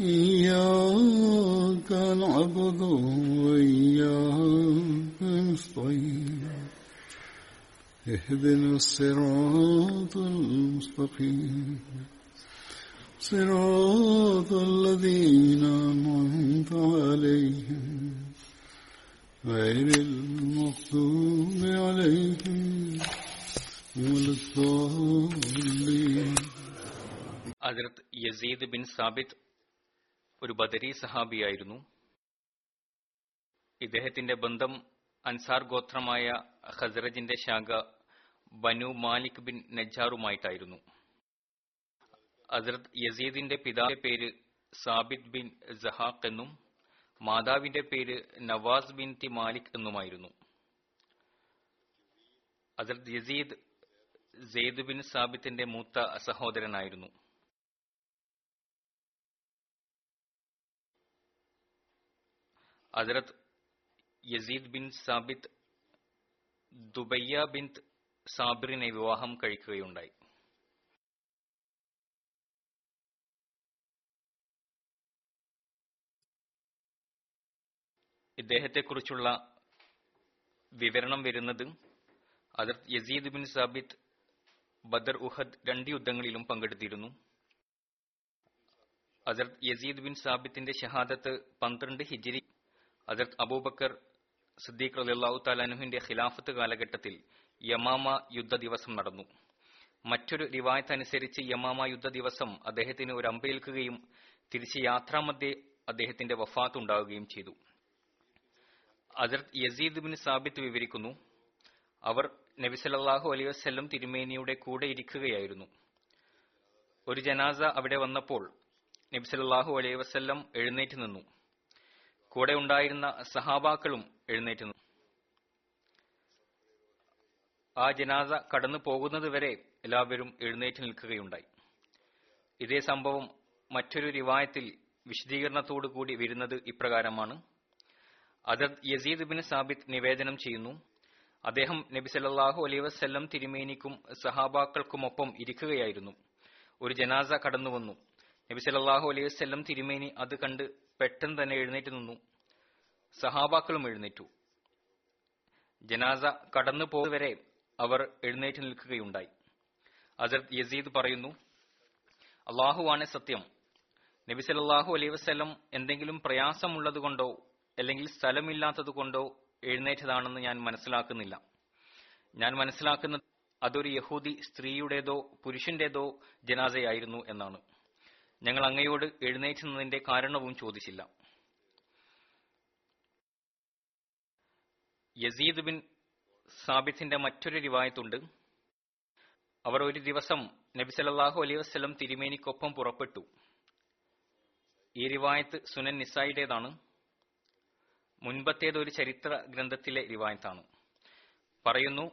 إياك نعبد وإياك نستعين. اهدنا الصراط المستقيم. صراط الذين أنعمت عليهم. غير المغضوب عليهم ولا الضالين. حضرت يزيد بن ثابت ഒരു ബദരി സഹാബിയായിരുന്നു. ഇദ്ദേഹത്തിന്റെ ബന്ധം അൻസാർ ഗോത്രമായ ഹസ്രജിന്റെ ശാഖ ബനു മാലിക് ബിൻ നജാറുമായിട്ടായിരുന്നു ഹസ്രത് യസീദിന്റെ പിതാവിന്റെ പേര് സാബിദ് ബിൻ ജഹാഖ് എന്നും മാതാവിന്റെ പേര് നവാസ് ബിൻ തി മാലിക് എന്നുമായിരുന്നു. ഹസ്രത് യസീദ് സെയ്ദ് ബിൻ സാബിത്തിന്റെ മൂത്ത സഹോദരനായിരുന്നു. Hazrat Yazid bin Sabit Dubayya bin സാബിറിനെ വിവാഹം കഴിക്കുകയുണ്ടായി. ഇദ്ദേഹത്തെക്കുറിച്ചുള്ള വിവരണം വരുന്നത് അതിർത്ത് Yazid bin Sabit Badr Uhud രണ്ട് യുദ്ധങ്ങളിലും പങ്കെടുത്തിരുന്നു. ഹജറത്ത് യസീദ് ബിൻ സാബിത്തിന്റെ ഷഹാദത്ത് പന്ത്രണ്ട് ഹിജിരി ഹജറത്ത് അബൂബക്കർ സിദ്ദീഖ് റലിള്ളാഹു താലാനുഹിന്റെ ഖിലാഫത്ത് കാലഘട്ടത്തിൽ യമാമ യുദ്ധ ദിവസം നടന്നു. മറ്റൊരു റിവായത്ത് അനുസരിച്ച് യമാമ യുദ്ധ ദിവസം അദ്ദേഹത്തിന് ഒരു അമ്പേൽക്കുകയും തിരിച്ച് യാത്രാമധ്യേ അദ്ദേഹത്തിന്റെ വഫാത്ത് ഉണ്ടാവുകയും ചെയ്തു. അതിർത്ത് യസീദ് ബിൻ സാബിത്ത് വിവരിക്കുന്നു അവർ നബി സല്ലല്ലാഹു അലൈഹി വസല്ലം തിരുമേനിയുടെ കൂടെ ഇരിക്കുകയായിരുന്നു. ഒരു ജനാസ അവിടെ വന്നപ്പോൾ നബി സല്ലല്ലാഹു അലൈഹി വസല്ലം എഴുന്നേറ്റ് നിന്നു. കൂടെ ഉണ്ടായിരുന്ന സഹാബാക്കളും എഴുന്നേറ്റ് ആ ജനാസ കടന്നു പോകുന്നത് വരെ എല്ലാവരും എഴുന്നേറ്റ് നിൽക്കുകയുണ്ടായി. ഇതേ സംഭവം മറ്റൊരു റിവായത്തിൽ വിശദീകരണത്തോടു കൂടി വരുന്നത് ഇപ്രകാരമാണ്. അദർ യസീദ് ബിൻ സാബിത്ത് നിവേദനം ചെയ്യുന്നു അദ്ദേഹം നബി സല്ലാഹു അലൈ വസ്ല്ലം തിരുമേനിക്കും സഹാബാക്കൾക്കുമൊപ്പം ഇരിക്കുകയായിരുന്നു. ഒരു ജനാസ കടന്നു വന്നു നബി സല്ലല്ലാഹു അലൈഹി വസ്ല്ലം തിരുമേനി അത് കണ്ട് പെട്ടെന്ന് തന്നെ എഴുന്നേറ്റ് നിന്നു. സഹാബാക്കളും എഴുന്നേറ്റു. ജനാസ കടന്നു പോകുന്നവരെ അവർ എഴുന്നേറ്റ് നിൽക്കുകയുണ്ടായി. അസർത് യസീദ് പറയുന്നു അള്ളാഹുവാണ് സത്യം. നബി സല്ലല്ലാഹു അലൈഹി വസല്ലം എന്തെങ്കിലും പ്രയാസമുള്ളതുകൊണ്ടോ അല്ലെങ്കിൽ സ്ഥലമില്ലാത്തതുകൊണ്ടോ എഴുന്നേറ്റതാണെന്ന് ഞാൻ മനസ്സിലാക്കുന്നില്ല. ഞാൻ മനസ്സിലാക്കുന്നത് അതൊരു യഹൂദി സ്ത്രീയുടേതോ പുരുഷന്റേതോ ജനാസയായിരുന്നു എന്നാണ്. ഞങ്ങൾ അങ്ങയോട് എഴുന്നേറ്റുന്നതിന്റെ കാരണവും ചോദിച്ചില്ല. യസീദ് ബിൻ സാബിത്തിന്റെ മറ്റൊരു റിവായത്തുണ്ട്. അവർ ഒരു ദിവസം നബി സല്ലല്ലാഹു അലൈഹി വസല്ലം തിരുമേനിക്കൊപ്പം പുറപ്പെട്ടു. ഈ റിവായത്ത് സുനൻ നിസായിയുടേതാണ് മുൻപത്തേത് ഒരു ചരിത്ര ഗ്രന്ഥത്തിലെ റിവായത്താണ്. പറയുന്നു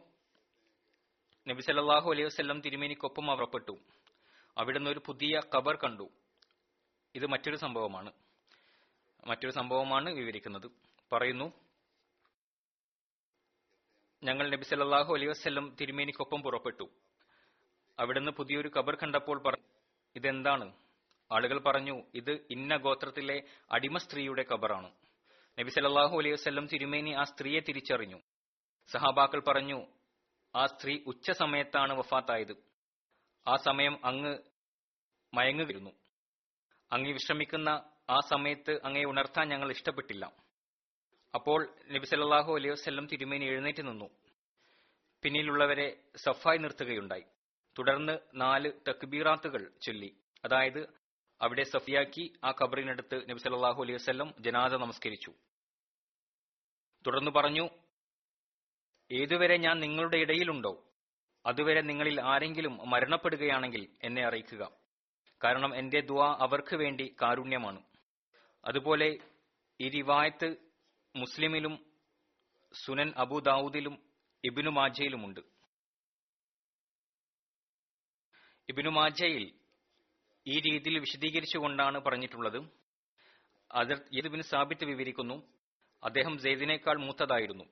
നബി സല്ലല്ലാഹു അലൈഹി വസല്ലം തിരുമേനിക്കൊപ്പം പുറപ്പെട്ടു അവിടുന്ന് ഒരു പുതിയ കബർ കണ്ടു. ഇത് മറ്റൊരു സംഭവമാണ്. മറ്റൊരു സംഭവമാണ് വിവരിക്കുന്നത്. പറയുന്നു ഞങ്ങൾ നബി സല്ലാഹു അലൈഹി വസല്ലം തിരുമേനിക്കൊപ്പം പുറപ്പെട്ടു. അവിടുന്ന് പുതിയൊരു കബർ കണ്ടപ്പോൾ പറഞ്ഞു ഇതെന്താണ്? ആളുകൾ പറഞ്ഞു ഇത് ഇന്ന ഗോത്രത്തിലെ അടിമ സ്ത്രീയുടെ കബറാണ് നബി സല്ലാഹു അലൈഹി വസല്ലം തിരുമേനി ആ സ്ത്രീയെ തിരിച്ചറിഞ്ഞു. സഹാബാക്കൾ പറഞ്ഞു ആ സ്ത്രീ ഉച്ച സമയത്താണ് വഫാത്തായത്. ആ സമയം അങ്ങ് മയങ്ങുകയായിരുന്നു. അങ്ങ് വിശ്രമിക്കുന്ന ആ സമയത്ത് അങ്ങയെ ഉണർത്താൻ ഞങ്ങൾ ഇഷ്ടപ്പെട്ടില്ല. അപ്പോൾ നബി സല്ലല്ലാഹു അലൈഹി വസല്ലം തിരുമേനി എഴുന്നേറ്റ് നിന്നു. പിന്നിലുള്ളവരെ സഫായി നിർത്തുകയുണ്ടായി. തുടർന്ന് നാല് തക്ബീറാത്തുകൾ ചൊല്ലി. അതായത് അവിടെ സഫിയാക്കി ആ ഖബറിനടുത്ത് നബി സല്ലല്ലാഹു അലൈഹി വസല്ലം ജനാദ നമസ്കരിച്ചു. തുടർന്ന് പറഞ്ഞു ഏതുവരെ ഞാൻ നിങ്ങളുടെ ഇടയിലുണ്ടോ? അതുവരെ നിങ്ങളിൽ ആരെങ്കിലും മരണപ്പെടുകയാണെങ്കിൽ എന്നെ അറിയിക്കുക. കാരണം എന്റെ ദുആ അവർക്ക് വേണ്ടി കാരുണ്യമാണ്. അതുപോലെ ഈ റിവായത്ത് മുസ്ലിമിലും സുനൻ അബുദാവൂദിലും ഇബിനു മാജയിലുമുണ്ട്. ഇബിനു മാജയിൽ ഈ രീതിയിൽ വിശദീകരിച്ചുകൊണ്ടാണ് പറഞ്ഞിട്ടുള്ളത്. അതിർ യദുബിൻ സാബിത്ത് വിവരിക്കുന്നു അദ്ദേഹം സെയ്ദിനേക്കാൾ മൂത്തതായിരുന്നു.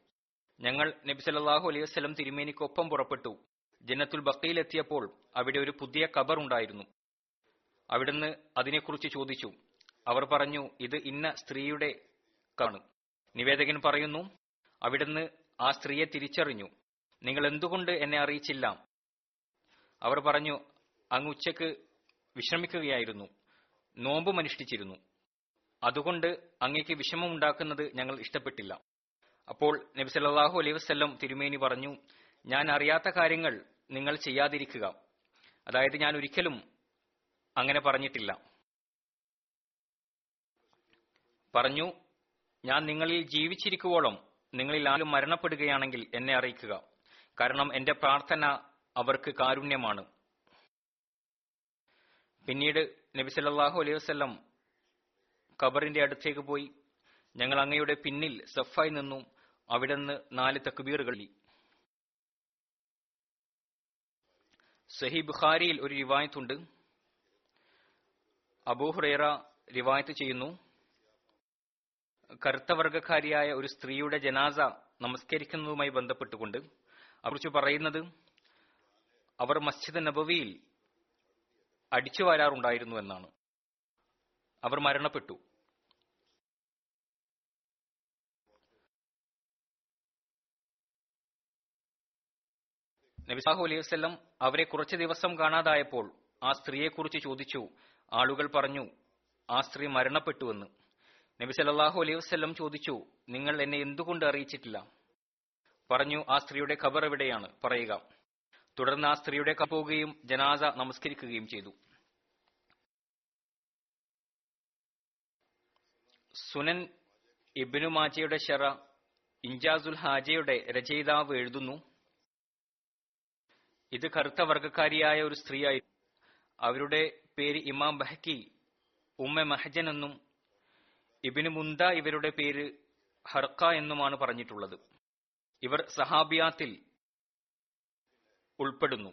ഞങ്ങൾ നബി സല്ലല്ലാഹു അലൈഹി വസല്ലം തിരുമേനിക്കൊപ്പം പുറപ്പെട്ടു. ജന്നത്തുൽ ബക്കയിലെത്തിയപ്പോൾ അവിടെ ഒരു പുതിയ കബർ ഉണ്ടായിരുന്നു അവിടുന്ന് അതിനെക്കുറിച്ച് ചോദിച്ചു. അവർ പറഞ്ഞു ഇത് ഇന്ന സ്ത്രീയുടെ കാണ് നിവേദകൻ പറയുന്നു അവിടുന്ന് ആ സ്ത്രീയെ തിരിച്ചറിഞ്ഞു. നിങ്ങൾ എന്തുകൊണ്ട് എന്നെ അറിയിച്ചില്ല? അവർ പറഞ്ഞു അങ്ങ് ഉച്ചയ്ക്ക് വിശ്രമിക്കുകയായിരുന്നു. നോമ്പും അനുഷ്ഠിച്ചിരുന്നു അതുകൊണ്ട് അങ്ങേക്ക് വിഷമമുണ്ടാക്കുന്നത് ഞങ്ങൾ ഇഷ്ടപ്പെട്ടില്ല. അപ്പോൾ നബി സല്ലല്ലാഹു അലൈഹി വസല്ലം തിരുമേനി പറഞ്ഞു ഞാൻ അറിയാത്ത കാര്യങ്ങൾ നിങ്ങൾ ചെയ്യാതിരിക്കുക. അതായത് ഞാൻ ഒരിക്കലും അങ്ങനെ പറഞ്ഞിട്ടില്ല. പറഞ്ഞു ഞാൻ നിങ്ങളിൽ ജീവിച്ചിരിക്കുവോളം നിങ്ങളിൽ ആരും മരണപ്പെടുകയാണെങ്കിൽ എന്നെ അറിയിക്കുക. കാരണം എന്റെ പ്രാർത്ഥന അവർക്ക് കാരുണ്യമാണ്. പിന്നീട് നബി സല്ലല്ലാഹു അലൈഹി വസല്ലം ഖബറിന്റെ അടുത്തേക്ക് പോയി. ഞങ്ങൾ അങ്ങയുടെ പിന്നിൽ സഫായി നിന്നു. നിന്ന് നാല് തക്ബീറുകളി സഹി ബുഖാരിയിൽ ഒരു റിവായത്തുണ്ട്. അബൂഹുറേറ റിവായത്ത് ചെയ്യുന്നു. കറുത്ത വർഗക്കാരിയായ ഒരു സ്ത്രീയുടെ ജനാസ നമസ്കരിക്കുന്നതുമായി ബന്ധപ്പെട്ടുകൊണ്ട് കുറിച്ച് പറയുന്നത് അവർ മസ്ജിദ് നബവിയിൽ അടിച്ചു വാരാറുണ്ടായിരുന്നു എന്നാണ്. അവർ മരണപ്പെട്ടു. നബിസാഹു അലൈഹി വസല്ലം അവരെ കുറച്ച് ദിവസം കാണാതായപ്പോൾ ആ സ്ത്രീയെക്കുറിച്ച് ചോദിച്ചു. ആളുകൾ പറഞ്ഞു ആ സ്ത്രീ മരണപ്പെട്ടുവെന്ന്. നബി സല്ലാഹു അലൈഹി വസല്ലം ചോദിച്ചു നിങ്ങൾ എന്നെ എന്തുകൊണ്ട് അറിയിച്ചിട്ടില്ല? പറഞ്ഞു ആ സ്ത്രീയുടെ ഖബർ എവിടെയാണ്? പറയുക. തുടർന്ന് ആ സ്ത്രീയുടെ പോവുകയും ജനാസ നമസ്കരിക്കുകയും ചെയ്തു. സുനൻ ഇബ്നു മാജയുടെ ഷറ ഇൻജാസുൽ ഹാജയുടെ രചയിതാവ് എഴുതുന്നു ഇത് കറുത്ത വർഗക്കാരിയായ ഒരു സ്ത്രീയായി. അവരുടെ പേര് ഇമാം ബഹക്കി ഉമ്മ മഹജൻ എന്നും ഇബിന് മുന്ത ഇവരുടെ പേര് ഹർക്ക എന്നുമാണ് പറഞ്ഞിട്ടുള്ളത്. ഇവർ സഹാബിയാത്തിൽ ഉൾപ്പെടുന്നു.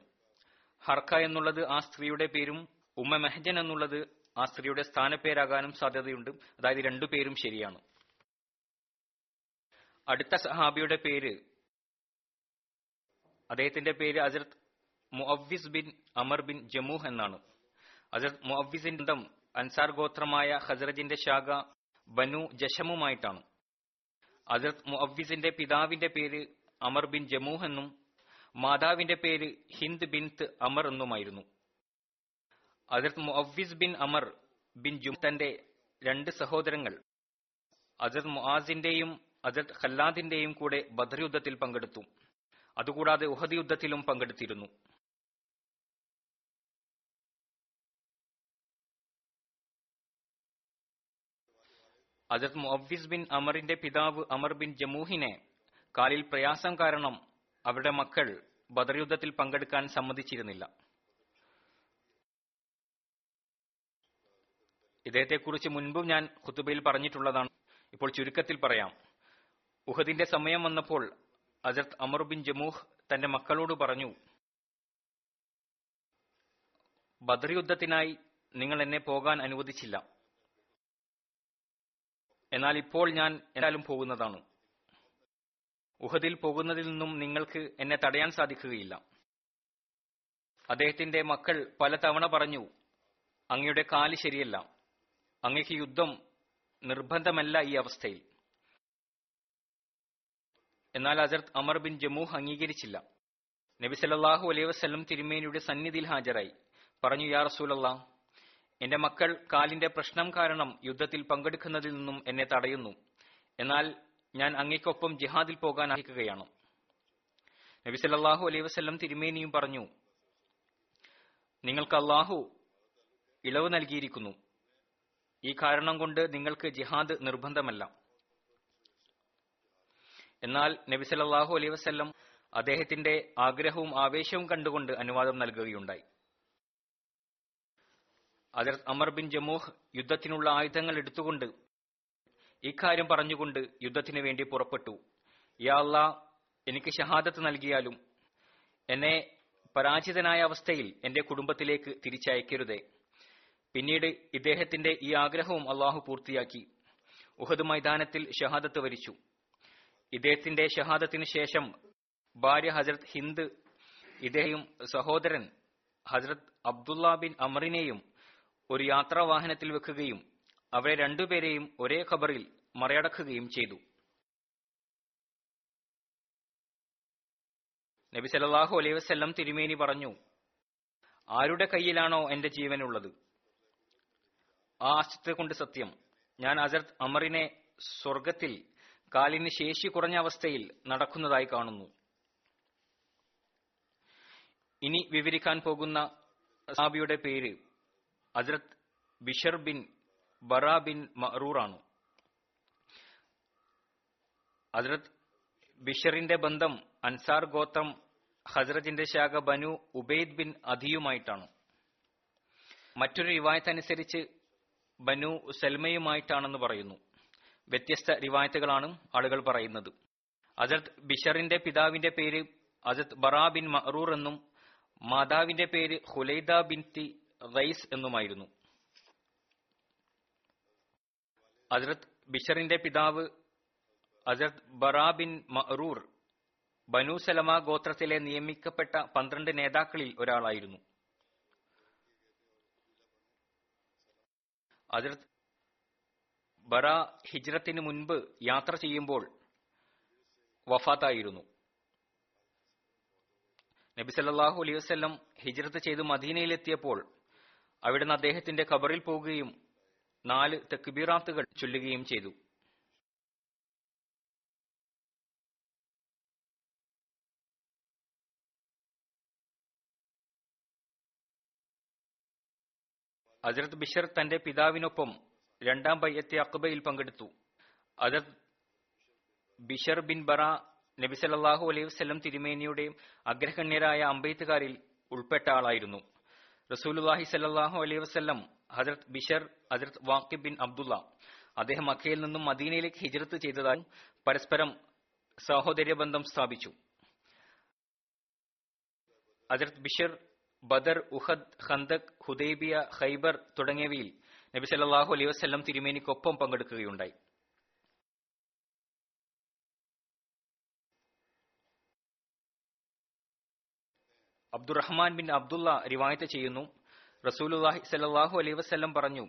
ഹർക്ക എന്നുള്ളത് ആ സ്ത്രീയുടെ പേരും ഉമ്മ മെഹജൻ എന്നുള്ളത് ആ സ്ത്രീയുടെ സ്ഥാനപ്പേരാകാനും സാധ്യതയുണ്ട്. അതായത് രണ്ടു പേരും ശരിയാണ്. അടുത്ത സഹാബിയുടെ പേര് അദ്ദേഹത്തിന്റെ പേര് Hazrat Muawwiz bin Amr bin Jamuh എന്നാണ്. ഹസരത് മുഅവ്വിസിന്റെ ബന്ധം അൻസാർ ഗോത്രമായ ഹസരജിന്റെ ശാഖ ബനു ജഷമുമായിട്ടാണ് ഹസരത് മുഅവ്വിസിന്റെ പിതാവിന്റെ പേര് അമർ ബിൻ ജമൂഹ് എന്നും മാതാവിന്റെ പേര് Hind bint Amr എന്നുമായിരുന്നു. Hazrat Muawwiz bin Amr bin ജും തന്റെ രണ്ട് സഹോദരങ്ങൾ. അസത് മുആസിന്റെയും അസത് ഖല്ലാദിന്റെയും കൂടെ ബദർ യുദ്ധത്തിൽ പങ്കെടുത്തു. അതുകൂടാതെ ഉഹദ് യുദ്ധത്തിലും പങ്കെടുത്തിരുന്നു. അജത് മുഅവ്വിസ് ബിൻ അമറിന്റെ പിതാവ് അമർ ബിൻ ജമൂഹിനെ കാലിൽ പ്രയാസം കാരണം അവരുടെ മക്കൾ ബദർ യുദ്ധത്തിൽ പങ്കെടുക്കാൻ സമ്മതിച്ചിരുന്നില്ല. ഇദ്ദേഹത്തെക്കുറിച്ച് മുൻപും ഞാൻ ഖുത്തുബയിൽ പറഞ്ഞിട്ടുള്ളതാണ്. ഇപ്പോൾ ചുരുക്കത്തിൽ പറയാം. ഉഹദിന്റെ സമയം വന്നപ്പോൾ അജർത്ത് അമർ ബിൻ ജമൂഹ് തന്റെ മക്കളോട് പറഞ്ഞു ബദർ യുദ്ധത്തിനായി നിങ്ങൾ എന്നെ പോകാൻ അനുവദിച്ചില്ല. എന്നാൽ ഇപ്പോൾ ഞാൻ എന്തായാലും പോകുന്നതാണ്. ഉഹദിൽ പോകുന്നതിൽ നിന്നും നിങ്ങൾക്ക് എന്നെ തടയാൻ സാധിക്കുകയില്ല. അദ്ദേഹത്തിന്റെ മക്കൾ പലതവണ പറഞ്ഞു അങ്ങയുടെ കാൽ ശരിയല്ല. അങ്ങയ്ക്ക് യുദ്ധം നിർബന്ധമല്ല ഈ അവസ്ഥയിൽ. എന്നാൽ അസർത്ത് അമർ ബിൻ ജമൂഹ് അംഗീകരിച്ചില്ല. നബി സല്ലല്ലാഹു അലൈഹി തിരുമേനിയുടെ സന്നിധിയിൽ ഹാജരായി. പറഞ്ഞു യാ റസൂലല്ലാ എന്റെ മക്കൾ കാലിന്റെ പ്രശ്നം കാരണം യുദ്ധത്തിൽ പങ്കെടുക്കുന്നതിൽ നിന്നും എന്നെ തടയുന്നു. എന്നാൽ ഞാൻ അങ്ങേക്കൊപ്പം ജിഹാദിൽ പോകാൻ ആഗ്രഹിക്കുകയാണ്. നബി സല്ലല്ലാഹു അലൈഹി വസല്ലം തിരുമേനിയും പറഞ്ഞു നിങ്ങൾക്ക് അള്ളാഹു ഇളവ് നൽകിയിരിക്കുന്നു. ഈ കാരണം കൊണ്ട് നിങ്ങൾക്ക് ജിഹാദ് നിർബന്ധമല്ല. എന്നാൽ നബി സല്ലല്ലാഹു അലൈഹി അദ്ദേഹത്തിന്റെ ആഗ്രഹവും ആവേശവും കണ്ടുകൊണ്ട് അനുവാദം നൽകുകയുണ്ടായി. അതിർ അമർ ബിൻ ജമൂഹ് യുദ്ധത്തിനുള്ള ആയുധങ്ങൾ എടുത്തുകൊണ്ട് ഇക്കാര്യം പറഞ്ഞുകൊണ്ട് യുദ്ധത്തിനു വേണ്ടി പുറപ്പെട്ടു. യാ എനിക്ക് ഷഹാദത്ത് നൽകിയാലും എന്നെ പരാജിതനായ അവസ്ഥയിൽ എന്റെ കുടുംബത്തിലേക്ക് തിരിച്ചയക്കരുതേ. പിന്നീട് ഇദ്ദേഹത്തിന്റെ ഈ ആഗ്രഹവും അള്ളാഹു പൂർത്തിയാക്കി. ഉഹദ് മൈതാനത്തിൽ ഷഹാദത്ത് വരിച്ചു. ഇദ്ദേഹത്തിന്റെ ഷഹാദത്തിന് ശേഷം ഭാര്യ ഹസരത് ഹിന്ദ് ഇദ്ദേഹം സഹോദരൻ ഹസരത് അബ്ദുള്ള ബിൻ അമറിനെയും ഒരു യാത്രാ വാഹനത്തിൽ വെക്കുകയും അവരെ രണ്ടുപേരെയും ഒരേ ഖബറിൽ മറയടക്കുകയും ചെയ്തു. നബി സല്ലല്ലാഹു അലൈഹി വസല്ലം തിരുമേനി പറഞ്ഞു ആരുടെ കയ്യിലാണോ എന്റെ ജീവനുള്ളത്? ആ അസ്തിത്വ കൊണ്ട് സത്യം. ഞാൻ അസർത് അമറിനെ സ്വർഗത്തിൽ കാലിന് ശേഷി കുറഞ്ഞ അവസ്ഥയിൽ നടക്കുന്നതായി കാണുന്നു. ഇനി വിവരിക്കാൻ പോകുന്ന സാബിയുടെ പേര് Hazrat Bishr bin Bara bin Marur ആണ്. ഹസ്രത് ബിഷറിന്റെ ബന്ധം അൻസാർ ഗോത്രം ഹസ്രജിന്റെ ശാഖ ബനു ഉബൈദ് ബിൻ അധിയുമായിട്ടാണ്. മറ്റൊരു റിവായത്ത് അനുസരിച്ച് ബനു സൽമയുമായിട്ടാണെന്ന് പറയുന്നു. വ്യത്യസ്ത റിവായത്തുകളാണ് ആളുകൾ പറയുന്നത്. അസരത് ബിഷറിന്റെ പിതാവിന്റെ പേര് അസത് ബറാ ബിൻ മറൂർ എന്നും മാതാവിന്റെ പേര് ഹുലൈദ ബിൻ തി റൈസ് എന്നുമായിരുന്നു. അസരത് ബിഷറിന്റെ പിതാവ് Hazrat Bara bin Marur Banu Salama ഗോത്രത്തിലെ നിയമിക്കപ്പെട്ട പന്ത്രണ്ട് നേതാക്കളിൽ ഒരാളായിരുന്നു. അസരത് ബറ ഹിജ്രത്തിന് മുൻപ് യാത്ര ചെയ്യുമ്പോൾ വഫാത്തായിരുന്നു. നബി സല്ലല്ലാഹു അലൈഹി വസല്ലം ഹിജ്രത്ത് ചെയ്ത് മദീനയിലെത്തിയപ്പോൾ അവിടുന്ന് അദ്ദേഹത്തിന്റെ ഖബറിൽ പോകുകയും നാല് തെക്കുബീറാത്തുകൾ ചൊല്ലുകയും ചെയ്തു. അജറത് ബിഷർ തന്റെ പിതാവിനൊപ്പം രണ്ടാം ബയ്യത്തെ അക്ബയിൽ പങ്കെടുത്തു. അജറത് ബിഷർ ബിൻ ബറ നബി സല്ലല്ലാഹു അലൈഹി വസല്ലം തിരുമേനിയുടെ അഗ്രഗണ്യരായ അമ്പെയ്ത്തുകാരിൽ ഉൾപ്പെട്ട ആളായിരുന്നു. റസൂലുള്ളാഹി സല്ലാഹു അലൈഹി വസല്ലം ഹജറത് ബിഷർ ഹജറത് വാക്കിബ് ബിൻ അബ്ദുള്ള അദ്ദേഹം മക്കയിൽ നിന്നും മദീനയിലേക്ക് ഹിജ്രത്ത് ചെയ്തതായി പരസ്പരം സഹോദര്യ ബന്ധം സ്ഥാപിച്ചു. Hazrat Bishr Badr Uhud Khandaq Hudaybiyyah Khaybar തുടങ്ങിയവയിൽ നബി സല്ലല്ലാഹു അലൈഹി തിരുമേനിക്കൊപ്പം പങ്കെടുക്കുകയുണ്ടായി. അബ്ദുറഹ്മാൻ ബിൻ അബ്ദുള്ള റിവായത്ത് ചെയ്യുന്നു. റസൂലുല്ലാഹി സലാഹു അലൈ വസല്ലം പറഞ്ഞു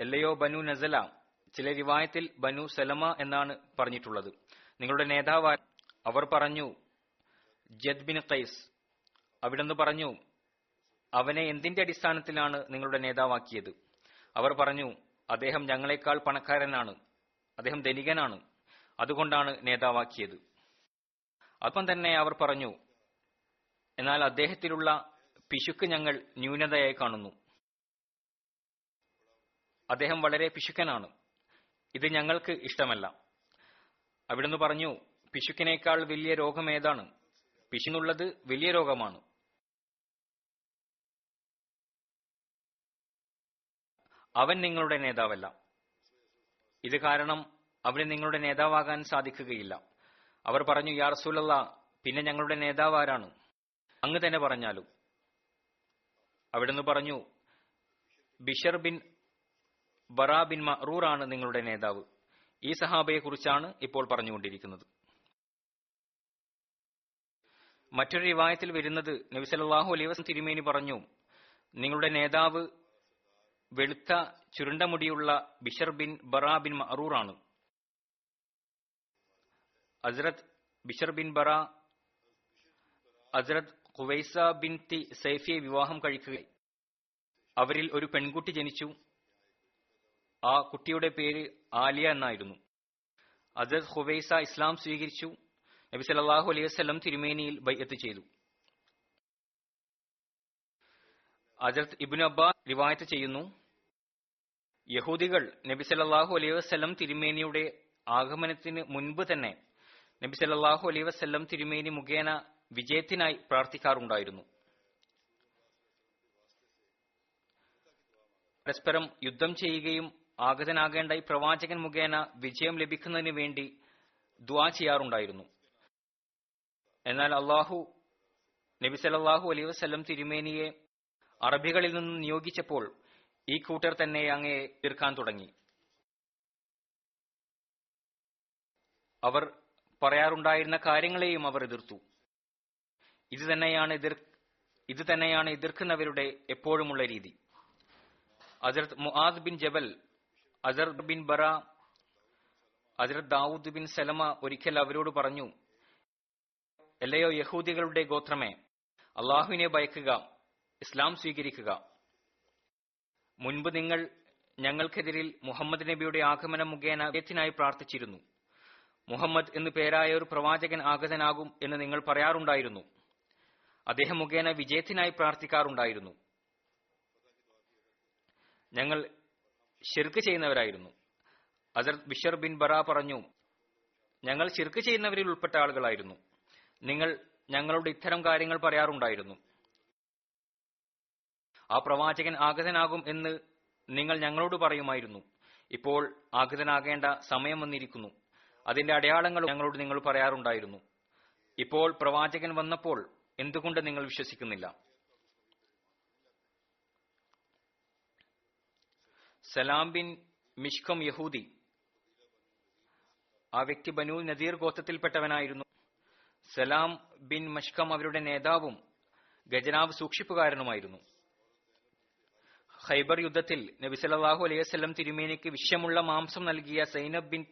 എല്ലയോ ബനു നസല ചില റിവായത്തിൽ ബനു സലമ എന്നാണ് പറഞ്ഞിട്ടുള്ളത്. നിങ്ങളുടെ നേതാവ് അവർ പറഞ്ഞു ജദ് ബിൻ ഖൈസ് അവിടുന്ന് പറഞ്ഞു അവനെ എന്തിന്റെ അടിസ്ഥാനത്തിലാണ് നിങ്ങളുടെ നേതാവാക്കിയത്? അവർ പറഞ്ഞു അദ്ദേഹം ഞങ്ങളെക്കാൾ പണക്കാരനാണ് അദ്ദേഹം ധനികനാണ് അതുകൊണ്ടാണ് നേതാവാക്കിയത്. അപ്പം തന്നെ അവർ പറഞ്ഞു എന്നാൽ അദ്ദേഹത്തിലുള്ള പിശുക്ക് ഞങ്ങൾ ന്യൂനതയായി കാണുന്നു. അദ്ദേഹം വളരെ പിശുക്കനാണ്. ഇത് ഞങ്ങൾക്ക് ഇഷ്ടമല്ല. അവിടുന്ന് പറഞ്ഞു പിശുക്കിനേക്കാൾ വലിയ രോഗം ഏതാണ്? പിശുന്നുള്ളത് വലിയ രോഗമാണ്. അവൻ നിങ്ങളുടെ നേതാവല്ല. ഇത് കാരണം അവന് നിങ്ങളുടെ നേതാവാകാൻ സാധിക്കുകയില്ല. അവർ പറഞ്ഞു യാ പിന്നെ ഞങ്ങളുടെ നേതാവ് ആരാണ് അങ്ങ് തന്നെ പറഞ്ഞാലും. അവിടുന്ന് പറഞ്ഞു ബിഷർ ബിൻ ബറാ ബിൻ ആണ് നിങ്ങളുടെ നേതാവ്. ഈ സഹാബയെ കുറിച്ചാണ് ഇപ്പോൾ പറഞ്ഞുകൊണ്ടിരിക്കുന്നത്. മറ്റൊരു റിവായത്തിൽ വരുന്നത് നബിസലാഹു വസല്ലം തിരുമേനി പറഞ്ഞു നിങ്ങളുടെ നേതാവ് വെളുത്ത ചുരുണ്ട മുടിയുള്ള ബിഷർ ബിൻ ബറാ ബിൻ ആണ്. അസ്രത് ബിഷർ ബിൻ ബറ അസ്രത് ഖുവൈസ ബിൻ തി സൈഫിയെ വിവാഹം കഴിക്കുകയായി അവരിൽ ഒരു പെൺകുട്ടി ജനിച്ചു. ആ കുട്ടിയുടെ പേര് ആലിയ എന്നായിരുന്നു. അസദ് ഖുവൈസ ഇസ്ലാം സ്വീകരിച്ചു. നബി സല്ലല്ലാഹു അലൈഹി വസ്ലം തിരുമേനിയിൽ ബൈഅത്ത് ചെയ്തു. അജർത്ത് ഇബിൻ അബ്ബാ റിവായത്ത് ചെയ്യുന്നു യഹൂദികൾ നബി സല്ലല്ലാഹു അലൈഹി വസ്ലം തിരുമേനിയുടെ ആഗമനത്തിന് മുൻപ് തന്നെ നബി സല്ലല്ലാഹു അലൈഹി വസല്ലം തിരുമേനി മുഖേന വിജയത്തിനായി പ്രാർത്ഥിക്കാറുണ്ടായിരുന്നു. പരസ്പരം യുദ്ധം ചെയ്യുകയും ആഗതനാകേണ്ട ഈ പ്രവാചകൻ മുഖേന വിജയം ലഭിക്കുന്നതിന് വേണ്ടി ദ്വാ ചെയ്യാറുണ്ടായിരുന്നു. എന്നാൽ അള്ളാഹു നബി സല്ലല്ലാഹു അലൈ വസ്ലം തിരുമേനിയെ അറബികളിൽ നിന്ന് നിയോഗിച്ചപ്പോൾ ഈ കൂട്ടർ തന്നെ അങ്ങയെ തീർക്കാൻ തുടങ്ങി. അവർ പറയാറുണ്ടായിരുന്ന കാര്യങ്ങളെയും അവർ എതിർത്തു. ഇത് തന്നെയാണ് എതിർ ഇത് തന്നെയാണ് എതിർക്കുന്നവരുടെ എപ്പോഴുമുള്ള രീതി. അസർത് മുആദ് ബിൻ ജബൽ അസർ bin Bara Hazrat Dawud bin Salama ഒരിക്കൽ അവരോട് പറഞ്ഞു അല്ലയോ യഹൂദികളുടെ ഗോത്രമേ അള്ളാഹുവിനെ ഭയക്കുക ഇസ്ലാം സ്വീകരിക്കുക. മുൻപ് നിങ്ങൾ ഞങ്ങൾക്കെതിരിൽ മുഹമ്മദ് നബിയുടെ ആഗമനം മുഖേന വിജയത്തിനായി പ്രാർത്ഥിച്ചിരുന്നു. മുഹമ്മദ് എന്നു പേരായ ഒരു പ്രവാചകൻ ആഗതനാകും എന്ന് നിങ്ങൾ പറയാറുണ്ടായിരുന്നു. അദ്ദേഹം മുഖേന വിജയത്തിനായി പ്രാർത്ഥിക്കാറുണ്ടായിരുന്നു. ഞങ്ങൾ ശിർക്ക് ചെയ്യുന്നവരായിരുന്നു. അസർ ബിഷർ ബിൻ ബറ പറഞ്ഞു ഞങ്ങൾ ശിർക്ക് ചെയ്യുന്നവരിൽ ഉൾപ്പെട്ട ആളുകളായിരുന്നു. നിങ്ങൾ ഞങ്ങളോട് ഇത്തരം കാര്യങ്ങൾ പറയാറുണ്ടായിരുന്നു. ആ പ്രവാചകൻ ആഗതനാകും എന്ന് നിങ്ങൾ ഞങ്ങളോട് പറയുമായിരുന്നു. ഇപ്പോൾ ആഗതനാകേണ്ട സമയം വന്നിരിക്കുന്നു. അതിന്റെ അടയാളങ്ങൾ ഞങ്ങളോട് നിങ്ങൾ പറയാറുണ്ടായിരുന്നു. ഇപ്പോൾ പ്രവാചകൻ വന്നപ്പോൾ എന്തുകൊണ്ട് നിങ്ങൾ വിശ്വസിക്കുന്നില്ല? സലാം ബിൻ മിഷ്കം യഹൂദി. ആ വ്യക്തി ബനു നദീർ ഗോത്രത്തിൽപ്പെട്ടവനായിരുന്നു. സലാം ബിൻ മഷ്കം അവരുടെ നേതാവും ഗജനാവ് സൂക്ഷിപ്പുകാരനുമായിരുന്നു. ഖൈബർ യുദ്ധത്തിൽ നബി സല്ലല്ലാഹു അലൈഹി വസല്ലം തിരുമേനിക്ക് വിഷമുള്ള മാംസം നൽകിയ സൈനബ് ബിൻ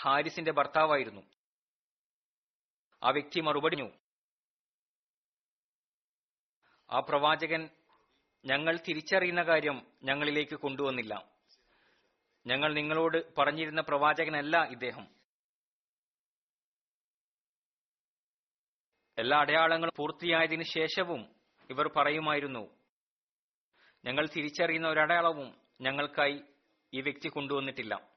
ഹാരിസിന്റെ ഭർത്താവായിരുന്നു. ആ വ്യക്തി മറുപടി ആ പ്രവാചകൻ ഞങ്ങൾ തിരിച്ചറിയുന്ന കാര്യം ഞങ്ങളിലേക്ക് കൊണ്ടുവന്നില്ല. ഞങ്ങൾ നിങ്ങളോട് പറഞ്ഞിരുന്ന പ്രവാചകനല്ല ഇദ്ദേഹം. എല്ലാ അടയാളങ്ങളും പൂർത്തിയായതിനു ശേഷവും ഇവർ പറയുമായിരുന്നു ഞങ്ങൾ തിരിച്ചറിയുന്ന ഒരടയാളവും ഞങ്ങൾക്കായി ഈ വ്യക്തി കൊണ്ടുവന്നിട്ടില്ല.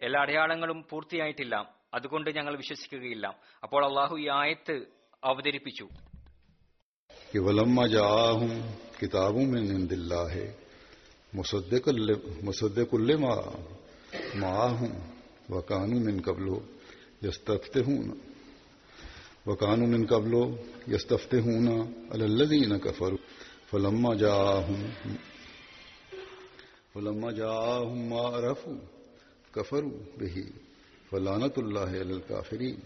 എല്ലാ അടയാളങ്ങളും പൂർത്തിയായിട്ടില്ല. അതുകൊണ്ട് ഞങ്ങൾ വിശ്വസിക്കുകയില്ല. അപ്പോൾ അള്ളാഹു ഈ ആയത്ത് അവതരിപ്പിച്ചു. کہ ولما جا ہوں کتابوں میں نند اللہ ہے، مصدق مصدق الما معا ہوں و قانون من قبل ہو یستفتے ہوں و قانون من قبل ہو یستفتے ہوں نا الزین کفر فلما جا ہوں فلما جا ہوں ما رف کفر بہی۔ فلانت اللہ الکافرین۔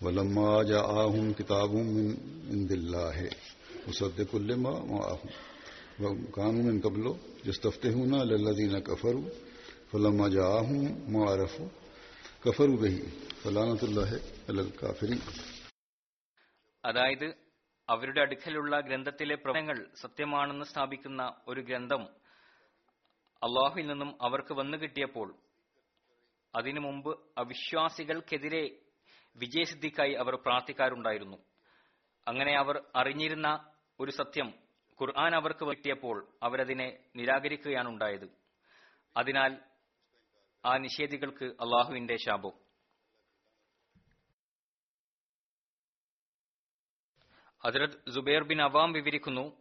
ولما جاءهم كتاب من عند الله مصدق لما معهم وكانوا من قبل يستفتحون للذين كفروا فلما جاءهم ما عرفوا كفروا به فلعنة الله على الكافرين അതായത് അവരുടെ അടുക്കലുള്ള ഗ്രന്ഥത്തിലെ പ്രവചനങ്ങൾ സത്യമാണെന്ന് സ്ഥാപിക്കുന്ന ഒരു ഗ്രന്ഥം അള്ളാഹുവിൽ നിന്നും അവർക്ക് വന്നു കിട്ടിയപ്പോൾ അതിനു മുമ്പ് അവിശ്വാസികൾക്കെതിരെ വിജയസിദ്ധിക്കായി അവർ പ്രാർത്ഥിക്കാറുണ്ടായിരുന്നു. അങ്ങനെ അവർ അറിഞ്ഞിരുന്ന ഒരു സത്യം ഖുർആൻ അവർക്ക് കിട്ടിയപ്പോൾ അവരതിനെ നിരാകരിക്കുകയാണ് ഉണ്ടായത് അതിനാൽ ആ നിഷേധികൾക്ക് അള്ളാഹുവിന്റെ ശാപം. ഹജറത് ജുബൈർ ബിൻ അവാം വിവരിക്കുന്നു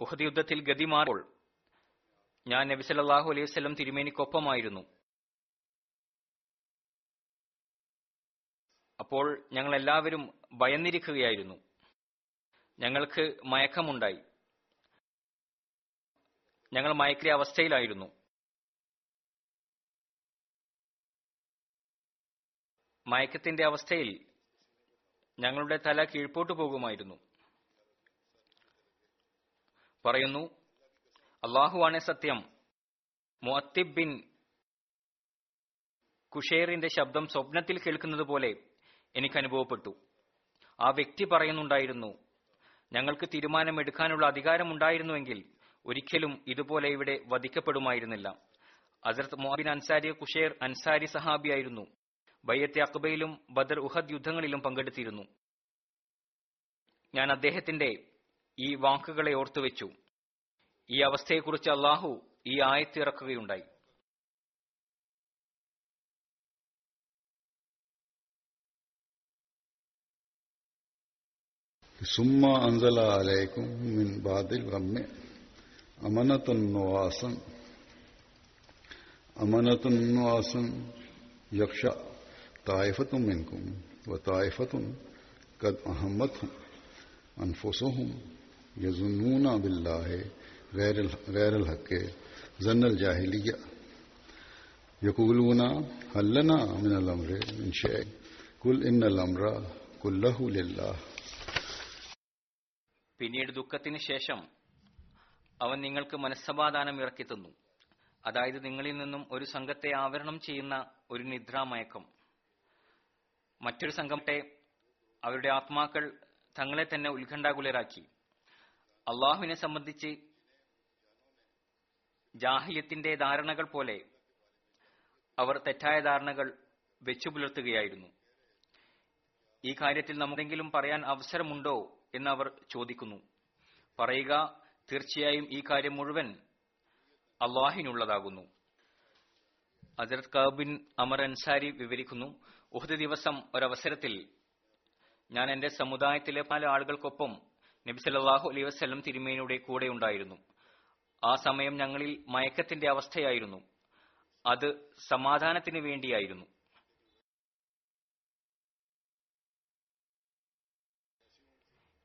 ഉഹദ് യുദ്ധത്തിൽ ഗതി മാറുമ്പോൾ ഞാൻ നബി സല്ലല്ലാഹു അലൈഹി വസല്ലം തിരുമേനിക്കൊപ്പമായിരുന്നു. അപ്പോൾ ഞങ്ങൾ എല്ലാവരും ഭയന്നിരിക്കുകയായിരുന്നു. ഞങ്ങൾക്ക് മയക്കമുണ്ടായി. ഞങ്ങൾ മയക്കിയ അവസ്ഥയിലായിരുന്നു. മയക്കത്തിന്റെ അവസ്ഥയിൽ ഞങ്ങളുടെ തല കീഴ്പോട്ട് പോകുമായിരുന്നു. പറയുന്നു അള്ളാഹുവാണ് സത്യം. മുഅത്തിബ് ബിൻ കുഷേറിന്റെ ശബ്ദം സ്വപ്നത്തിൽ കേൾക്കുന്നത് പോലെ എനിക്ക് അനുഭവപ്പെട്ടു ആ വ്യക്തി പറയുന്നുണ്ടായിരുന്നു ഞങ്ങൾക്ക് തീരുമാനമെടുക്കാനുള്ള അധികാരമുണ്ടായിരുന്നുവെങ്കിൽ ഒരിക്കലും ഇതുപോലെ ഇവിടെ വധിക്കപ്പെടുമായിരുന്നില്ല. അസർത്ത് മോബിൻ അൻസാരി കുഷേർ അൻസാരി സഹാബിയായിരുന്നു. ബയ്യത്തെ അക്ബയിലും ബദർ ഉഹദ് യുദ്ധങ്ങളിലും പങ്കെടുത്തിരുന്നു. ഞാൻ അദ്ദേഹത്തിന്റെ ഈ വാക്കുകളെ ഓർത്തുവെച്ചു. ഈ അവസ്ഥയെക്കുറിച്ച് അള്ളാഹു ഈ ആയത്തിറക്കുകയുണ്ടായി سما انزل علیکم من بادل غم امنت النواسن امنت النواسن یکشا طائفت منکم و طائفت قد احمد ہوں انفسهم یظنون باللہ غیر غیر الحق ذن الجاہلیہ یقولون حلنا من الامر من شیء قل ان الامر كله لله. പിന്നീട് ദുഃഖത്തിന് ശേഷം അവൻ നിങ്ങൾക്ക് മനസ്സമാധാനം ഇറക്കിത്തുന്നു തന്നു. അതായത് നിങ്ങളിൽ നിന്നും ഒരു സംഘത്തെ ആവരണം ചെയ്യുന്ന ഒരു നിദ്രാമയക്കം. മറ്റൊരു സംഘത്തെ അവരുടെ ആത്മാക്കൾ തങ്ങളെ തന്നെ ഉത്കണ്ഠാകുലരാക്കി. അള്ളാഹുവിനെ സംബന്ധിച്ച് ജാഹില്യത്തിന്റെ ധാരണകൾ പോലെ അവർ തെറ്റായ ധാരണകൾ വെച്ചു പുലർത്തുകയായിരുന്നു ഈ കാര്യത്തിൽ നമുക്കെങ്കിലും പറയാൻ അവസരമുണ്ടോ? എന്ന് അവർ ചോദിക്കുന്നു. പറയുക തീർച്ചയായും ഈ കാര്യം മുഴുവൻ അള്ളാഹിനുള്ളതാകുന്നു. അസരത് കബിൻ അമർ അൻസാരി വിവരിക്കുന്നു ഉഹദ് ദിവസം ഒരവസരത്തിൽ ഞാൻ എന്റെ സമുദായത്തിലെ പല ആളുകൾക്കൊപ്പം നബി സല്ലല്ലാഹു അലൈഹി വസല്ലം തിരുമേനിയുടെ കൂടെ ഉണ്ടായിരുന്നു. ആ സമയം ഞങ്ങളിൽ മയക്കത്തിന്റെ അവസ്ഥയായിരുന്നു. അത് സമാധാനത്തിന് വേണ്ടിയായിരുന്നു.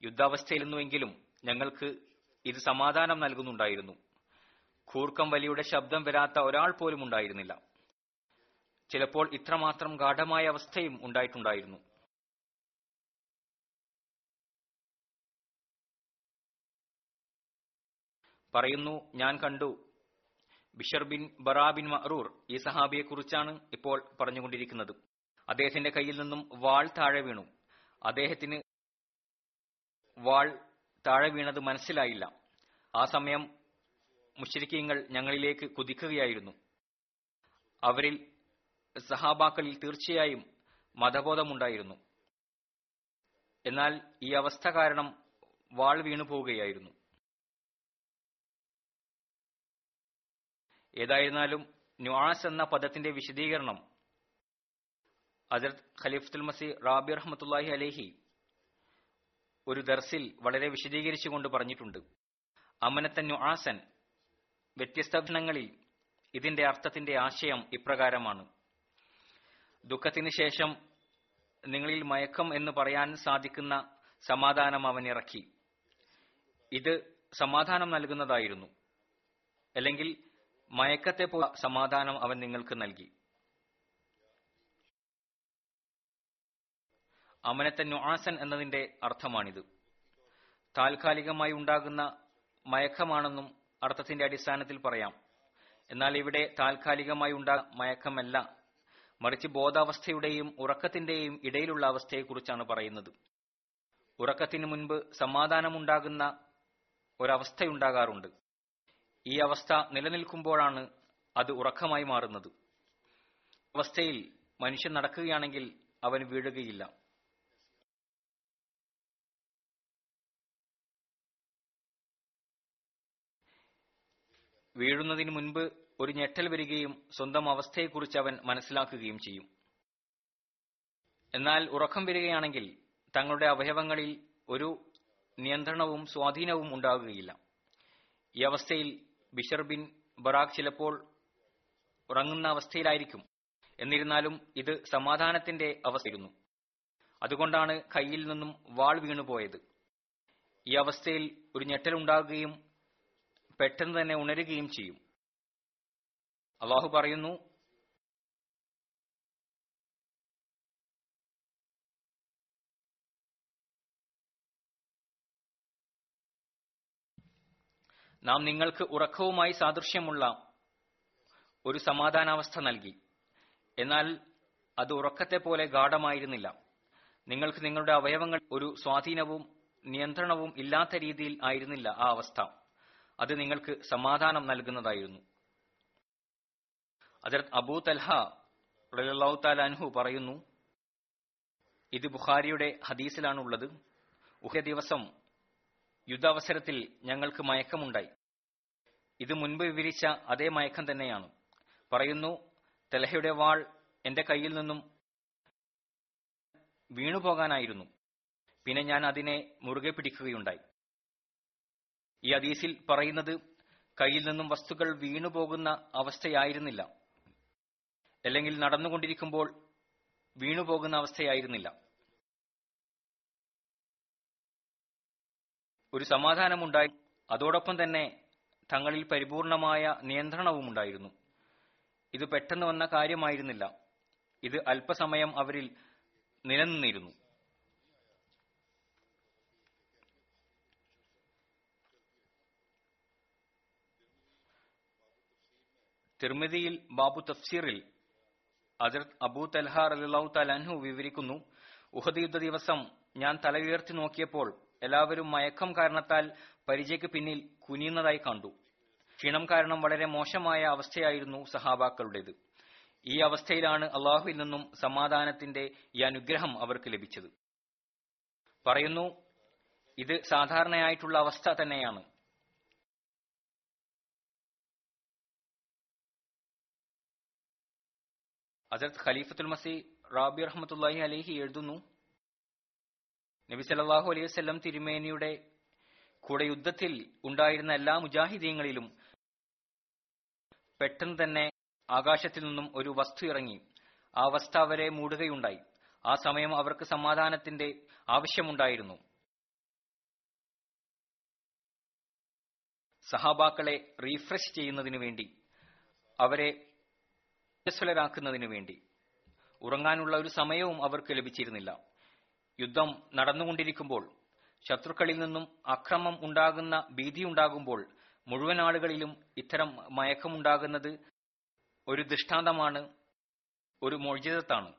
യുദ്ധാവസ്ഥയിലിരുന്നുവെങ്കിലും ഞങ്ങൾക്ക് ഇത് സമാധാനം നൽകുന്നുണ്ടായിരുന്നു. കൂർക്കം വലിയുടെ ശബ്ദം വരാത്ത ഒരാൾ പോലും ഉണ്ടായിരുന്നില്ല. ചിലപ്പോൾ ഇത്രമാത്രം ഗാഠമായ അവസ്ഥയും ഉണ്ടായിട്ടുണ്ടായിരുന്നു. പറയുന്നു ഞാൻ കണ്ടു. Bishr bin Bara bin Marur ഈ സഹാബിയെക്കുറിച്ചാണ് ഇപ്പോൾ പറഞ്ഞുകൊണ്ടിരിക്കുന്നത്. അദ്ദേഹത്തിന്റെ കയ്യിൽ നിന്നും വാൾ താഴെ വീണു. അദ്ദേഹത്തിന് വാൾ താഴെ വീണത് മനസ്സിലായില്ല. ആ സമയം മുഷരിക്കീങ്ങൾ ഞങ്ങളിലേക്ക് കുതിക്കുകയായിരുന്നു. അവരിൽ സഹാബാക്കളിൽ തീർച്ചയായും മതബോധമുണ്ടായിരുന്നു. എന്നാൽ ഈ അവസ്ഥ കാരണം വാൾ വീണു പോവുകയായിരുന്നു. ഏതായിരുന്നാലും ന്യൂആസ് എന്ന പദത്തിന്റെ വിശദീകരണം അജർത് ഖലീഫത്തുൽ മസി റാബി റഹ്മത്തുല്ലാഹി അലേഹി ഒരു ദർസിൽ വളരെ വിശദീകരിച്ചുകൊണ്ട് പറഞ്ഞിട്ടുണ്ട്. അമനത്തൻ നുആസൻ വ്യത്യസ്ത ഇതിന്റെ അർത്ഥത്തിന്റെ ആശയം ഇപ്രകാരമാണ്. ദുഃഖത്തിന് ശേഷം നിങ്ങളിൽ മയക്കം എന്ന് പറയാൻ സാധിക്കുന്ന സമാധാനം അവൻ ഇറക്കി. ഇത് സമാധാനം നൽകുന്നതായിരുന്നു. അല്ലെങ്കിൽ മയക്കത്തെ പോലെ സമാധാനം അവൻ നിങ്ങൾക്ക് നൽകി. അമനത്തൻ നുആസൻ എന്നതിന്റെ അർത്ഥമാണിത്. താൽക്കാലികമായി ഉണ്ടാകുന്ന മയക്കമാണെന്നും അർത്ഥത്തിന്റെ അടിസ്ഥാനത്തിൽ പറയാം. എന്നാൽ ഇവിടെ താൽക്കാലികമായി ഉണ്ടാ മയക്കമല്ല മറിച്ച് ബോധാവസ്ഥയുടെയും ഉറക്കത്തിന്റെയും ഇടയിലുള്ള അവസ്ഥയെക്കുറിച്ചാണ് പറയുന്നത്. ഉറക്കത്തിന് മുൻപ് സമാധാനമുണ്ടാകുന്ന ഒരവസ്ഥയുണ്ടാകാറുണ്ട്. ഈ അവസ്ഥ നിലനിൽക്കുമ്പോഴാണ് അത് ഉറക്കമായി മാറുന്നത്. അവസ്ഥയിൽ മനുഷ്യൻ നടക്കുകയാണെങ്കിൽ അവൻ വീഴുകയില്ല. വീഴുന്നതിന് മുൻപ് ഒരു ഞെട്ടൽ വരികയും സ്വന്തം അവസ്ഥയെക്കുറിച്ച് അവൻ മനസ്സിലാക്കുകയും ചെയ്യും. എന്നാൽ ഉറക്കം വരികയാണെങ്കിൽ തങ്ങളുടെ അവയവങ്ങളിൽ ഒരു നിയന്ത്രണവും സ്വാധീനവും ഉണ്ടാകുകയില്ല. ഈ അവസ്ഥയിൽ ബിഷർബിൻ ബറാഖ് ചിലപ്പോൾ ഉറങ്ങുന്ന അവസ്ഥയിലായിരിക്കും. എന്നിരുന്നാലും ഇത് സമാധാനത്തിന്റെ അവസ്ഥയിരുന്നു അതുകൊണ്ടാണ് കയ്യിൽ നിന്നും വാൾ വീണുപോയത്. ഈ അവസ്ഥയിൽ ഒരു ഞെട്ടലുണ്ടാകുകയും പെട്ടെന്ന് തന്നെ ഉണരുകയും ചെയ്യും. അള്ളാഹു പറയുന്നു നാം നിങ്ങൾക്ക് ഉറക്കവുമായി സാദൃശ്യമുള്ള ഒരു സമാധാനാവസ്ഥ നൽകി. എന്നാൽ അത് ഉറക്കത്തെ പോലെ ഗാഠമായിരുന്നില്ല. നിങ്ങൾക്ക് നിങ്ങളുടെ അവയവങ്ങൾ ഒരു സ്വാധീനവും നിയന്ത്രണവും ഇല്ലാത്ത രീതിയിൽ ആയിരുന്നില്ല ആ അവസ്ഥ. അത് നിങ്ങൾക്ക് സമാധാനം നൽകുന്നതായിരുന്നു. അതിർത്ത് അബൂ തൽഹ അൻഹു പറയുന്നു ഇത് ബുഖാരിയുടെ ഹദീസിലാണുള്ളത്. ഉഹ ദിവസം യുദ്ധാവസരത്തിൽ ഞങ്ങൾക്ക് മയക്കമുണ്ടായി. ഇത് മുൻപ് വിവരിച്ച അതേ മയക്കം തന്നെയാണ്. പറയുന്നു തെലഹയുടെ വാൾ എന്റെ കയ്യിൽ നിന്നും വീണുപോകാനായിരുന്നു. പിന്നെ ഞാൻ അതിനെ മുറുകെ പിടിക്കുകയുണ്ടായി. ഈ ഹദീസിൽ പറയുന്നത് കയ്യിൽ നിന്നും വസ്തുക്കൾ വീണുപോകുന്ന അവസ്ഥയായിരുന്നില്ല. അല്ലെങ്കിൽ നടന്നുകൊണ്ടിരിക്കുമ്പോൾ വീണുപോകുന്ന അവസ്ഥയായിരുന്നില്ല. ഒരു സമാധാനമുണ്ടായി അതോടൊപ്പം തന്നെ തങ്ങളിൽ പരിപൂർണമായ നിയന്ത്രണവും ഉണ്ടായിരുന്നു ഇത് പെട്ടെന്ന് വന്ന കാര്യമായിരുന്നില്ല. ഇത് അല്പസമയം അവരിൽ നിലനിന്നിരുന്നു. തിർമിതിയിൽ ബാബു തഫ്സീറിൽ അജർത് അബൂ തൽഹ അലിള്ളാഹു തലാൻഹു വിവരിക്കുന്നു ഉഹദ് യുദ്ധ ദിവസം ഞാൻ തല ഉയർത്തി നോക്കിയപ്പോൾ എല്ലാവരും മയക്കം കാരണത്താൽ പരിചയ്ക്ക് പിന്നിൽ കുനിയുന്നതായി കണ്ടു. ക്ഷീണം കാരണം വളരെ മോശമായ അവസ്ഥയായിരുന്നു സഹാബാക്കളുടേത്. ഈ അവസ്ഥയിലാണ് അള്ളാഹുവിൽ നിന്നും സമാധാനത്തിന്റെ ഈ അനുഗ്രഹം അവർക്ക് ലഭിച്ചത്. പറയുന്നു ഇത് സാധാരണയായിട്ടുള്ള അവസ്ഥ തന്നെയാണ്. അസരത്ത് ഖലീഫത്തുൽ മസി റാബി റഹ്മത്തുല്ലാഹി അലഹി എഴുതുന്നു നബി സല്ലല്ലാഹു അലൈഹി വസല്ലം തിരുമേനിയുടെ കൂടെ യുദ്ധത്തിൽ ഉണ്ടായിരുന്ന എല്ലാ മുജാഹിദീങ്ങളിലും പെട്ടെന്ന് തന്നെ ആകാശത്തിൽ നിന്നും ഒരു വസ്തു ഇറങ്ങി. ആ അവസ്ഥ അവരെ മൂടുകയുണ്ടായി. ആ സമയം അവർക്ക് സമാധാനത്തിന്റെ ആവശ്യമുണ്ടായിരുന്നു. സഹാബാക്കളെ റീഫ്രഷ് ചെയ്യുന്നതിനു വേണ്ടി അവരെ ഊർജസ്വലരാക്കുന്നതിനു വേണ്ടി. ഉറങ്ങാനുള്ള ഒരു സമയവും അവർക്ക് ലഭിച്ചിരുന്നില്ല. യുദ്ധം നടന്നുകൊണ്ടിരിക്കുമ്പോൾ ശത്രുക്കളിൽ നിന്നും അക്രമം ഉണ്ടാകുന്ന ഭീതിയുണ്ടാകുമ്പോൾ മുഴുവൻ ആളുകളിലും ഇത്തരം മയക്കമുണ്ടാകുന്നത് ഒരു ദൃഷ്ടാന്തമാണ് ഒരു മോചിതത്താണ്.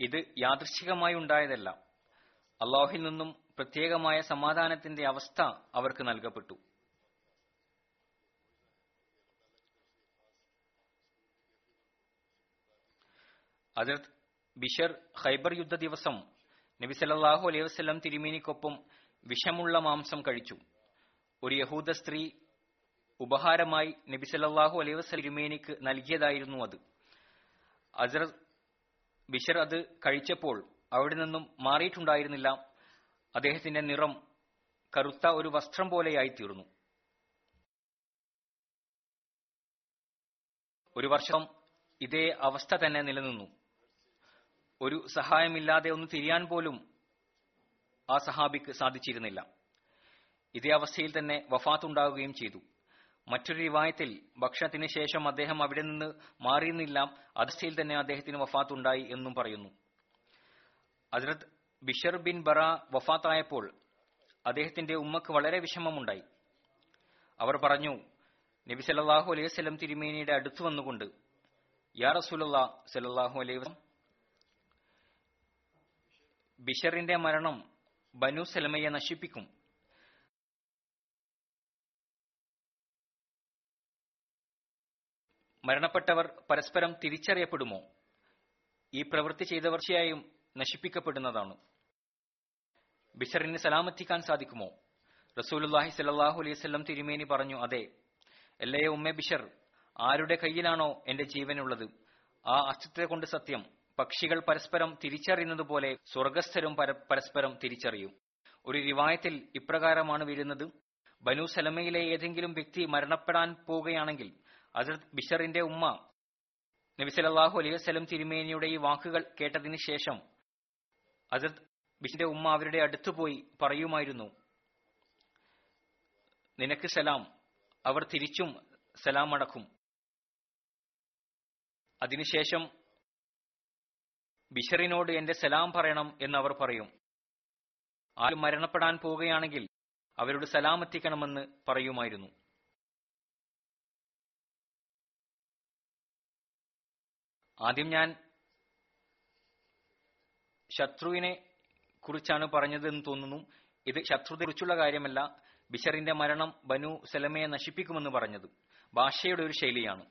ഇത് യാദൃശ്ചികമായി ഉണ്ടായതല്ല. അള്ളാഹിൽ നിന്നും പ്രത്യേകമായ സമാധാനത്തിന്റെ അവസ്ഥ അവർക്ക് നൽകപ്പെട്ടു. അതിർത്ത് ബിഷർ ഖൈബർ യുദ്ധ ദിവസം നബി സല്ലല്ലാഹു അലൈഹി വസ്ലം തിരുമേനിക്കൊപ്പം വിഷമുള്ള മാംസം കഴിച്ചു. ഒരു യഹൂദ സ്ത്രീ ഉപഹാരമായി നബി സല്ലല്ലാഹു അലൈഹി വസ്ലം തിരുമേനിക്ക് നൽകിയതായിരുന്നു അത്. അസർ ബിഷർ അത് കഴിച്ചപ്പോൾ അവിടെ നിന്നും മാറിയിട്ടുണ്ടായിരുന്നില്ല. അദ്ദേഹത്തിന്റെ നിറം കറുത്ത ഒരു വസ്ത്രം പോലെയായി തീർന്നു ഒരു വർഷം ഇതേ അവസ്ഥ തന്നെ നിലനിന്നു. ഒരു സഹായമില്ലാതെ ഒന്ന് തിരിയാൻ പോലും ആ സഹാബിക്ക് സാധിച്ചിരുന്നില്ല. ഇതേ അവസ്ഥയിൽ തന്നെ വഫാത്തുണ്ടാവുകയും ചെയ്തു. മറ്റൊരു റിവായത്തിൽ ഭക്ഷണത്തിന് ശേഷം അദ്ദേഹം അവിടെ നിന്ന് മാറിയുന്നില്ല അവസ്ഥയിൽ തന്നെ അദ്ദേഹത്തിന് വഫാത്തുണ്ടായി എന്നും പറയുന്നു. ഹസ്രത് ബിഷർ ബിൻ ബറ വഫാത്തായപ്പോൾ അദ്ദേഹത്തിന്റെ ഉമ്മക്ക് വളരെ വിഷമമുണ്ടായി. അവർ പറഞ്ഞു നബി സല്ലാഹു അലൈഹി വസല്ലം തിരുമേനിയുടെ അടുത്തു വന്നുകൊണ്ട് യാ റസൂലുള്ളാ സല്ലല്ലാഹു അലൈഹി ബിഷറിന്റെ മരണം ബനു സലമയെ നശിപ്പിക്കും. മരണപ്പെട്ടവർ പരസ്പരം തിരിച്ചറിയപ്പെടുമോ? ഈ പ്രവൃത്തി ചെയ്തവർച്ചയായും നശിപ്പിക്കപ്പെടുന്നതാണ്. ബിഷറിന് സലാമെത്തിക്കാൻ സാധിക്കുമോ? റസൂലുല്ലാഹി സല്ലാഹു അലൈഹി വസല്ലം തിരുമേനി പറഞ്ഞു അതെ. എല്ലയെ ഉമ്മ ബിഷർ ആരുടെ കയ്യിലാണോ എന്റെ ജീവനുള്ളത്? ആ അസ്തിത്വത്തെ കൊണ്ട് സത്യം. പക്ഷികൾ പരസ്പരം തിരിച്ചറിയുന്നത് പോലെ സ്വർഗസ്ഥരും പരസ്പരം തിരിച്ചറിയും. ഒരു റിവായത്തിൽ ഇപ്രകാരമാണ് വരുന്നത് ബനു സലമയിലെ ഏതെങ്കിലും വ്യക്തി മരണപ്പെടാൻ പോവുകയാണെങ്കിൽ അസരത് ബിഷറിന്റെ ഉമ്മ നബി സല്ലല്ലാഹു അലൈഹി വസല്ലം തിരുമേനിയുടെ ഈ വാക്കുകൾ കേട്ടതിന് ശേഷം അസരത് ബിഷറിന്റെ ഉമ്മ അവരുടെ അടുത്ത് പോയി പറയുമായിരുന്നു നിനക്ക് സലാം. അവർ തിരിച്ചും സലാം അടക്കും. അതിനുശേഷം ബിഷറിനോട് എന്റെ സലാം പറയണം എന്ന് അവർ പറയും. ആരും മരണപ്പെടാൻ പോവുകയാണെങ്കിൽ അവരോട് സലാം എത്തിക്കണമെന്ന് പറയുമായിരുന്നു. ആദ്യം ഞാൻ ശത്രുവിനെ കുറിച്ചാണ് പറഞ്ഞതെന്ന് തോന്നുന്നു. ഇത് ശത്രുതയെ കുറിച്ചുള്ള കാര്യമല്ല. ബിഷറിന്റെ മരണം ബനു സലമയെ നശിപ്പിക്കുമെന്ന് പറഞ്ഞത് ഭാഷയുടെ ഒരു ശൈലിയാണ്.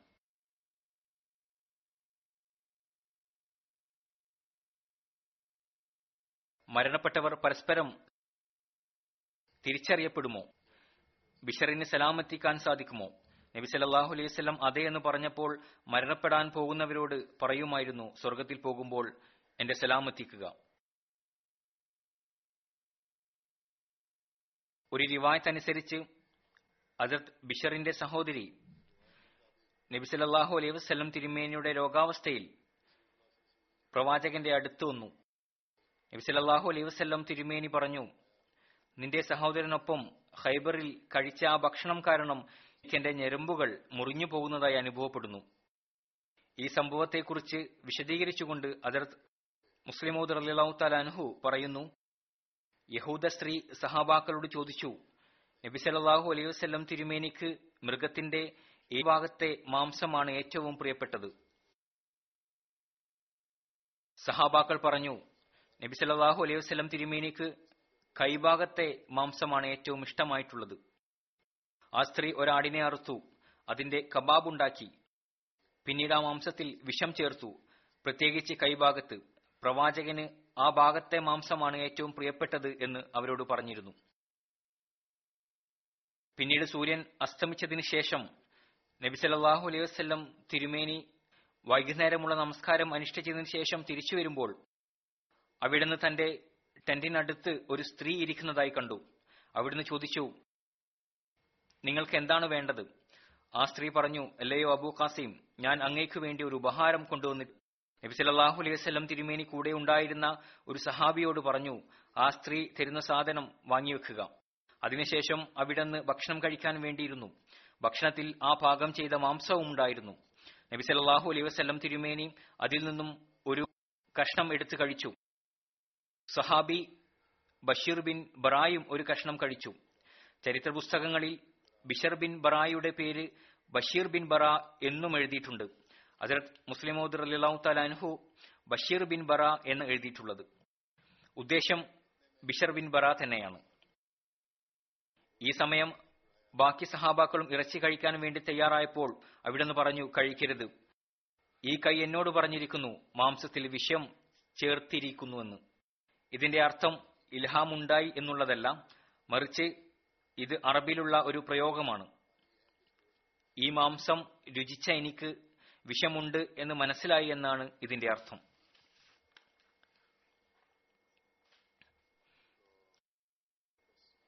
മരണപ്പെട്ടവർ പരസ്പരം തിരിച്ചറിയപ്പെടുമോ? ബിഷറിന് സലാമെത്തിക്കാൻ സാധിക്കുമോ? നബി സല്ലല്ലാഹു അലൈഹി വസല്ലം അതെ എന്ന് പറഞ്ഞപ്പോൾ മരണപ്പെടാൻ പോകുന്നവരോട് പറയുമായിരുന്നു സ്വർഗത്തിൽ പോകുമ്പോൾ എന്റെ സലാമെത്തിക്കുക ഒരു റിവായത്ത് അനുസരിച്ച് അജത് ബിഷറിന്റെ സഹോദരി നബി സല്ലല്ലാഹു അലൈഹി വസല്ലം തിരുമേനിയുടെ രോഗാവസ്ഥയിൽ പ്രവാചകന്റെ അടുത്തു വന്നു. നബി സല്ലല്ലാഹു അലൈഹി വസല്ലം തിരുമേനി പറഞ്ഞു നിന്റെ സഹോദരനൊപ്പം ഹൈബറിൽ കഴിച്ച ആ ഭക്ഷണം കാരണം എന്റെ ഞെരമ്പുകൾ മുറിഞ്ഞു പോകുന്നതായി അനുഭവപ്പെടുന്നു. ഈ സംഭവത്തെക്കുറിച്ച് വിശദീകരിച്ചുകൊണ്ട് അതിർത്ത് മുസ്ലിമോദ് അലിലാഹു തലാൻഹു പറയുന്നു യഹൂദ സ്ത്രീ സഹാബാക്കളോട് ചോദിച്ചു നബി സല്ലല്ലാഹു അലൈഹി വസല്ലം തിരുമേനിക്ക് മൃഗത്തിന്റെ ഈ ഭാഗത്തെ മാംസമാണ് ഏറ്റവും പ്രിയപ്പെട്ടത്. സഹാബാക്കൾ പറഞ്ഞു നബി സല്ലല്ലാഹു അലൈഹി വസല്ലം തിരുമേനിക്ക് കൈഭാഗത്തെ മാംസമാണ് ഏറ്റവും ഇഷ്ടമായിട്ടുള്ളത്. ആ സ്ത്രീ ഒരാടിനെ അറുത്തു അതിന്റെ കബാബ് ഉണ്ടാക്കി പിന്നീട് ആ മാംസത്തിൽ വിഷം ചേർത്തു പ്രത്യേകിച്ച് കൈഭാഗത്ത്. പ്രവാചകന് ആ ഭാഗത്തെ മാംസമാണ് ഏറ്റവും പ്രിയപ്പെട്ടത് എന്ന് അവരോട് പറഞ്ഞിരുന്നു. പിന്നീട് സൂര്യൻ അസ്തമിച്ചതിന് ശേഷം നബി സല്ലല്ലാഹു അലൈഹി വസ്ല്ലം തിരുമേനി വൈകുന്നേരമുള്ള നമസ്കാരം അനുഷ്ഠിച്ചതിന് ശേഷം തിരിച്ചു വരുമ്പോൾ അവിടുന്ന് തന്റെ ടെന്റിനടുത്ത് ഒരു സ്ത്രീ ഇരിക്കുന്നതായി കണ്ടു. അവിടുന്ന് ചോദിച്ചു നിങ്ങൾക്ക് എന്താണ് വേണ്ടത്? ആ സ്ത്രീ പറഞ്ഞു അല്ലയോ അബൂ ഖാസിം ഞാൻ അങ്ങേക്ക് വേണ്ടി ഒരു ഉപഹാരം കൊണ്ടുവന്നി നബി സല്ലല്ലാഹു അലൈഹി വസ്ലം തിരുമേനി കൂടെ ഉണ്ടായിരുന്ന ഒരു സഹാബിയോട് പറഞ്ഞു ആ സ്ത്രീ തരുന്ന സാധനം വാങ്ങിവെക്കുക അതിനുശേഷം അവിടുന്ന് ഭക്ഷണം കഴിക്കാൻ വേണ്ടിയിരുന്നു. ഭക്ഷണത്തിൽ ആ പാകം ചെയ്ത മാംസവും ഉണ്ടായിരുന്നു. നബി സല്ലല്ലാഹു അലൈഹി വസല്ലം തിരുമേനി അതിൽ നിന്നും ഒരു കഷ്ണം എടുത്തു കഴിച്ചു. സഹാബി ബഷീർ ബിൻ ബറായും ഒരു കഷ്ണം കഴിച്ചു. ചരിത്ര പുസ്തകങ്ങളിൽ ബിഷർ ബിൻ ബറായുടെ പേര് ബഷീർ ബിൻ ബറ എന്നും എഴുതിയിട്ടുണ്ട്. ഹജറത് മുസ്ലിമോദ് അലിലാഹു തലാൻഹു ബഷീർ ബിൻ ബറ എന്ന് എഴുതിയിട്ടുള്ളത്. ഉദ്ദേശം ബിഷർ ബിൻ ബറ തന്നെയാണ്. ഈ സമയം ബാക്കി സഹാബാക്കളും ഇറച്ചി കഴിക്കാൻ വേണ്ടി തയ്യാറായപ്പോൾ അവിടുന്ന് പറഞ്ഞു കഴിക്കരുത്. ഈ കൈ എന്നോട് പറഞ്ഞിരിക്കുന്നു മാംസത്തിൽ വിഷം ചേർത്തിരിക്കുന്നുവെന്ന് ഇതിന്റെ അർത്ഥം ഇൽഹാമുണ്ടായി എന്നുള്ളതല്ല മറിച്ച് ഇത് അറബിലുള്ള ഒരു പ്രയോഗമാണ്. ഈ മാംസം രുചിച്ച എനിക്ക് വിഷമുണ്ട് എന്ന് മനസ്സിലായി എന്നാണ് ഇതിന്റെ അർത്ഥം.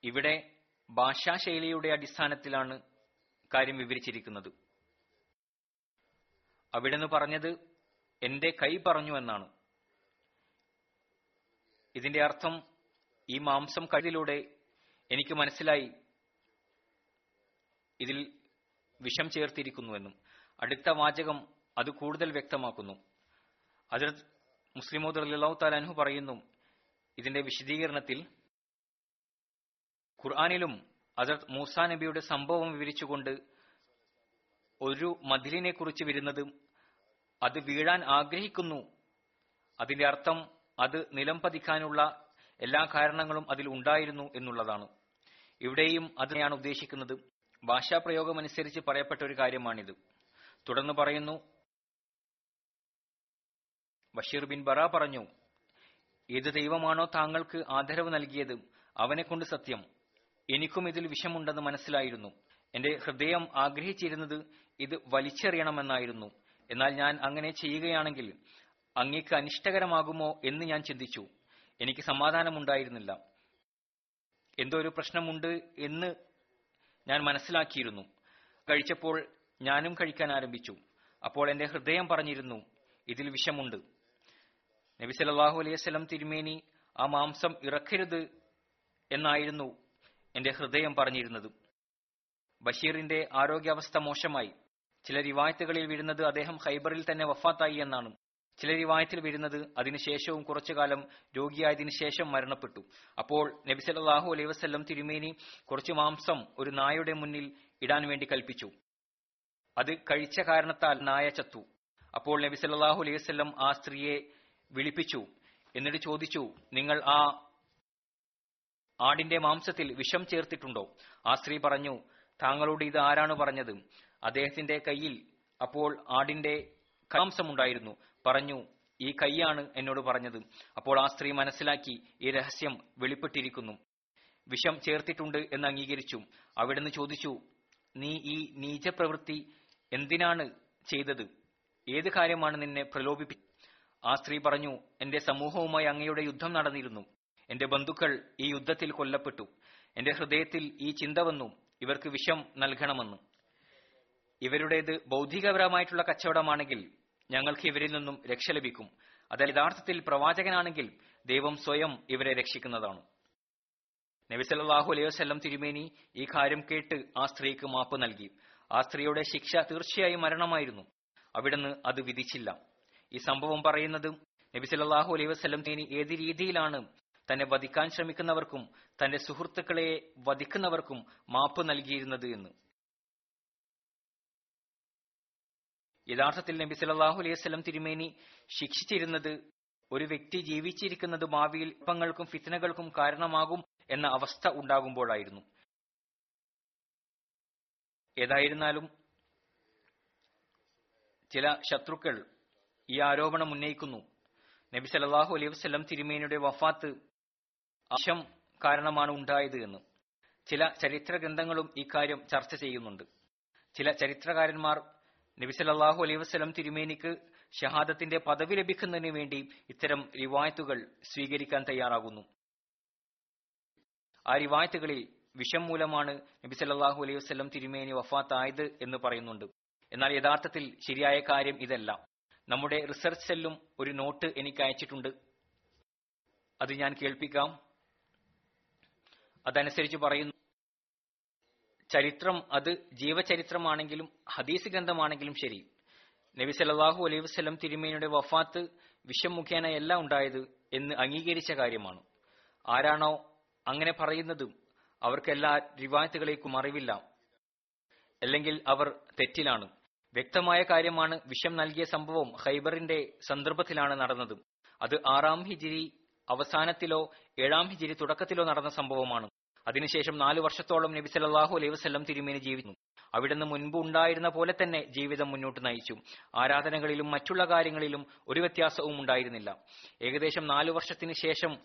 ഇവിടെ ഭാഷാശൈലിയുടെ അടിസ്ഥാനത്തിലാണ് കാര്യം വിവരിച്ചിരിക്കുന്നത്. അവിടുന്ന് പറഞ്ഞത് എന്റെ കൈ പറഞ്ഞു എന്നാണ്. ഇതിന്റെ അർത്ഥം ഈ മാംസം കഴിയിലൂടെ എനിക്ക് മനസ്സിലായി. ഇതിൽ വിഷം ചേർത്തിരിക്കുന്നുവെന്നും അടുത്ത വാചകം അത് കൂടുതൽ വ്യക്തമാക്കുന്നു. അതിർത്ത് മുസ്ലിമോദ് അലിഹു താലാൻഹു പറയുന്നു ഇതിന്റെ വിശദീകരണത്തിൽ ഖുർആാനിലും അതിർത്ത് മൂസാ നബിയുടെ സംഭവം വിവരിച്ചുകൊണ്ട് ഒരു മതിലിനെ കുറിച്ച് വരുന്നതും അത് വീഴാൻ ആഗ്രഹിക്കുന്നു. അതിന്റെ അർത്ഥം അത് നിലം പതിക്കാനുള്ള എല്ലാ കാരണങ്ങളും അതിൽ ഉണ്ടായിരുന്നു എന്നുള്ളതാണ്. ഇവിടെയും അതിനെയാണ് ഉദ്ദേശിക്കുന്നത്. ഭാഷാപ്രയോഗമനുസരിച്ച് പറയപ്പെട്ട ഒരു കാര്യമാണിത്. തുടർന്ന് പറയുന്നു. ബഷീർ ബിൻ ബറ പറഞ്ഞു ഏത് ദൈവമാണോ താങ്കൾക്ക് ആദരവ് നൽകിയത് അവനെ കൊണ്ട് സത്യം. എനിക്കും ഇതിൽ വിഷമുണ്ടെന്ന് മനസ്സിലായിരുന്നു. എന്റെ ഹൃദയം ആഗ്രഹിച്ചിരുന്നത് ഇത് വലിച്ചെറിയണമെന്നായിരുന്നു. എന്നാൽ ഞാൻ അങ്ങനെ ചെയ്യുകയാണെങ്കിൽ അങ്ങേക്ക് അനിഷ്ടകരമാകുമോ എന്ന് ഞാൻ ചിന്തിച്ചു. എനിക്ക് സമാധാനമുണ്ടായിരുന്നില്ല. എന്തോ ഒരു പ്രശ്നമുണ്ട് എന്ന് ഞാൻ മനസ്സിലാക്കിയിരുന്നു. കഴിച്ചപ്പോൾ ഞാനും കഴിക്കാൻ ആരംഭിച്ചു. അപ്പോൾ എന്റെ ഹൃദയം പറഞ്ഞിരുന്നു ഇതിൽ വിഷമുണ്ട്. നബി സല്ലല്ലാഹു അലൈഹി വസല്ലം തിരുമേനി ആ മാംസം ഇറക്കരുത് എന്നായിരുന്നു എന്റെ ഹൃദയം പറഞ്ഞിരുന്നത്. ബഷീറിന്റെ ആരോഗ്യാവസ്ഥ മോശമായി. ചില റിവായത്തുകളിൽ വരുന്നത് അദ്ദേഹം ഹൈബറിൽ തന്നെ വഫാത്തായി എന്നാണ്. ചില റിവായത്തിൽ വരുന്നത് അതിനുശേഷവും കുറച്ചു കാലം രോഗിയായതിനു ശേഷം മരണപ്പെട്ടു. അപ്പോൾ നബി സല്ലല്ലാഹു അലൈഹി വസല്ലം തിരുമേനി കുറച്ചു മാംസം ഒരു നായയുടെ മുന്നിൽ ഇടാൻ വേണ്ടി കൽപ്പിച്ചു. അത് കഴിച്ച കാരണത്താൽ നായ ചത്തു. അപ്പോൾ നബി സല്ലല്ലാഹു അലൈഹി വസല്ലം ആ സ്ത്രീയെ വിളിപ്പിച്ചു. എന്നിട്ട് ചോദിച്ചു നിങ്ങൾ ആ ആടിന്റെ മാംസത്തിൽ വിഷം ചേർത്തിട്ടുണ്ടോ? ആ സ്ത്രീ പറഞ്ഞു താങ്കളോട് ഇത് ആരാണ് പറഞ്ഞത്? അദ്ദേഹത്തിന്റെ കയ്യിൽ അപ്പോൾ ആടിന്റെ മാംസമുണ്ടായിരുന്നു പറഞ്ഞു ഈ കൈയാണ് എന്നോട് പറഞ്ഞത്. അപ്പോൾ ആ സ്ത്രീ മനസ്സിലാക്കി ഈ രഹസ്യം വെളിപ്പെട്ടിരിക്കുന്നു. വിഷം ചേർത്തിട്ടുണ്ട് എന്ന് അംഗീകരിച്ചു. അവിടുന്ന് ചോദിച്ചു നീ ഈ നീചപ്രവൃത്തി എന്തിനാണ് ചെയ്തത്? ഏത് കാര്യമാണ് നിന്നെ പ്രലോഭിപ്പി? ആ സ്ത്രീ പറഞ്ഞു എന്റെ സമൂഹവുമായി അങ്ങയുടെ യുദ്ധം നടന്നിരുന്നു. എന്റെ ബന്ധുക്കൾ ഈ യുദ്ധത്തിൽ കൊല്ലപ്പെട്ടു. എന്റെ ഹൃദയത്തിൽ ഈ ചിന്ത വന്നു. ഇവർക്ക് വിഷം നൽകണമെന്ന്. ഇവരുടേത് ബൗദ്ധികപരമായിട്ടുള്ള കച്ചവടമാണെങ്കിൽ ഞങ്ങൾക്ക് ഇവരിൽ നിന്നും രക്ഷ ലഭിക്കും. അത് യഥാർത്ഥത്തിൽ പ്രവാചകനാണെങ്കിൽ ദൈവം സ്വയം ഇവരെ രക്ഷിക്കുന്നതാണ്. നബി സല്ലല്ലാഹു അലൈഹി വസല്ലം തിരുമേനി ഈ കാര്യം കേട്ട് ആ സ്ത്രീക്ക് മാപ്പ് നൽകി. ആ സ്ത്രീയുടെ ശിക്ഷ തീർച്ചയായും മരണമായിരുന്നു. അവിടുന്ന് അത് വിധിച്ചില്ല. ഈ സംഭവം പറയുന്നത് നബി സല്ലല്ലാഹു അലൈഹി വസ്ലം തേനി ഏത് രീതിയിലാണ് തന്നെ വധിക്കാൻ ശ്രമിക്കുന്നവർക്കും തന്റെ സുഹൃത്തുക്കളെ വധിക്കുന്നവർക്കും മാപ്പ് നൽകിയിരുന്നത് എന്ന്. യഥാർത്ഥത്തിൽ നബി സല്ലല്ലാഹു അലൈഹി വസല്ലം തിരുമേനി ശിക്ഷിച്ചിരുന്നത് ഒരു വ്യക്തി ജീവിച്ചിരിക്കുന്നത് ഭാവിയിൽ ഇപ്പങ്ങൾക്കും ഫിത്തനകൾക്കും കാരണമാകും എന്ന അവസ്ഥ ഉണ്ടാകുമ്പോഴായിരുന്നു. ഏതായിരുന്നാലും ചില ശത്രുക്കൾ ഈ ആരോപണം ഉന്നയിക്കുന്നു. നബി സല്ലല്ലാഹു അലൈഹി വസ്ലം തിരുമേനിയുടെ വഫാത്ത് അശം കാരണമാണ് ഉണ്ടായത് എന്ന്. ചില ചരിത്ര ഗ്രന്ഥങ്ങളും ഇക്കാര്യം ചർച്ച ചെയ്യുന്നുണ്ട്. ചില ചരിത്രകാരന്മാർ നബി സല്ലല്ലാഹു അലൈഹി വസ്ലം തിരുമേനിക്ക് ഷഹാദത്തിന്റെ പദവി ലഭിക്കുന്നതിന് വേണ്ടി ഇത്തരം റിവായത്തുകൾ സ്വീകരിക്കാൻ തയ്യാറാകുന്നു. ആ റിവായത്തുകളിൽ വിഷം മൂലമാണ് നബി സല്ലാഹു അലൈഹി വസല്ലം തിരുമേനി വഫാത്തായത് എന്ന് പറയുന്നുണ്ട്. എന്നാൽ യഥാർത്ഥത്തിൽ ശരിയായ കാര്യം ഇതല്ല. നമ്മുടെ റിസർച്ച് സെല്ലും ഒരു നോട്ട് എനിക്ക് അയച്ചിട്ടുണ്ട്. അത് ഞാൻ കേൾപ്പിക്കാം. അതനുസരിച്ച് പറയുന്നു. ചരിത്രം അത് ജീവചരിത്രമാണെങ്കിലും ഹദീസ് ഗ്രന്ഥമാണെങ്കിലും ശരി. നബി സല്ലാഹു അലൈഹി വസ്ലം തിരുമേനിയുടെ വഫാത്ത് വിഷം മുഖേനയല്ല ഉണ്ടായത് എന്ന് അംഗീകരിച്ച കാര്യമാണ്. ആരാണോ അങ്ങനെ പറയുന്നത് അവർക്ക് എല്ലാ റിവായത്തുകളേക്കും അറിവില്ല. അല്ലെങ്കിൽ അവർ തെറ്റിലാണ്. വ്യക്തമായ കാര്യമാണ് വിഷം നൽകിയ സംഭവം ഹൈബറിന്റെ സന്ദർഭത്തിലാണ് നടന്നത്. അത് ആറാം ഹിജിരി അവസാനത്തിലോ ഏഴാം ഹിജിരി തുടക്കത്തിലോ നടന്ന സംഭവമാണ്. അതിനുശേഷം നാല് വർഷത്തോളം നബി സല്ലാഹു അലൈഹി വസല്ലം തിരുമേനി ജീവിച്ചു അവിടുന്ന് മുൻപ് ഉണ്ടായിരുന്ന പോലെ തന്നെ ജീവിതം മുന്നോട്ട് നയിച്ചു. ആരാധനകളിലും മറ്റുള്ള കാര്യങ്ങളിലും ഒരു വ്യത്യാസവും ഉണ്ടായിരുന്നില്ല. ഏകദേശം നാലു വർഷത്തിന് ശേഷം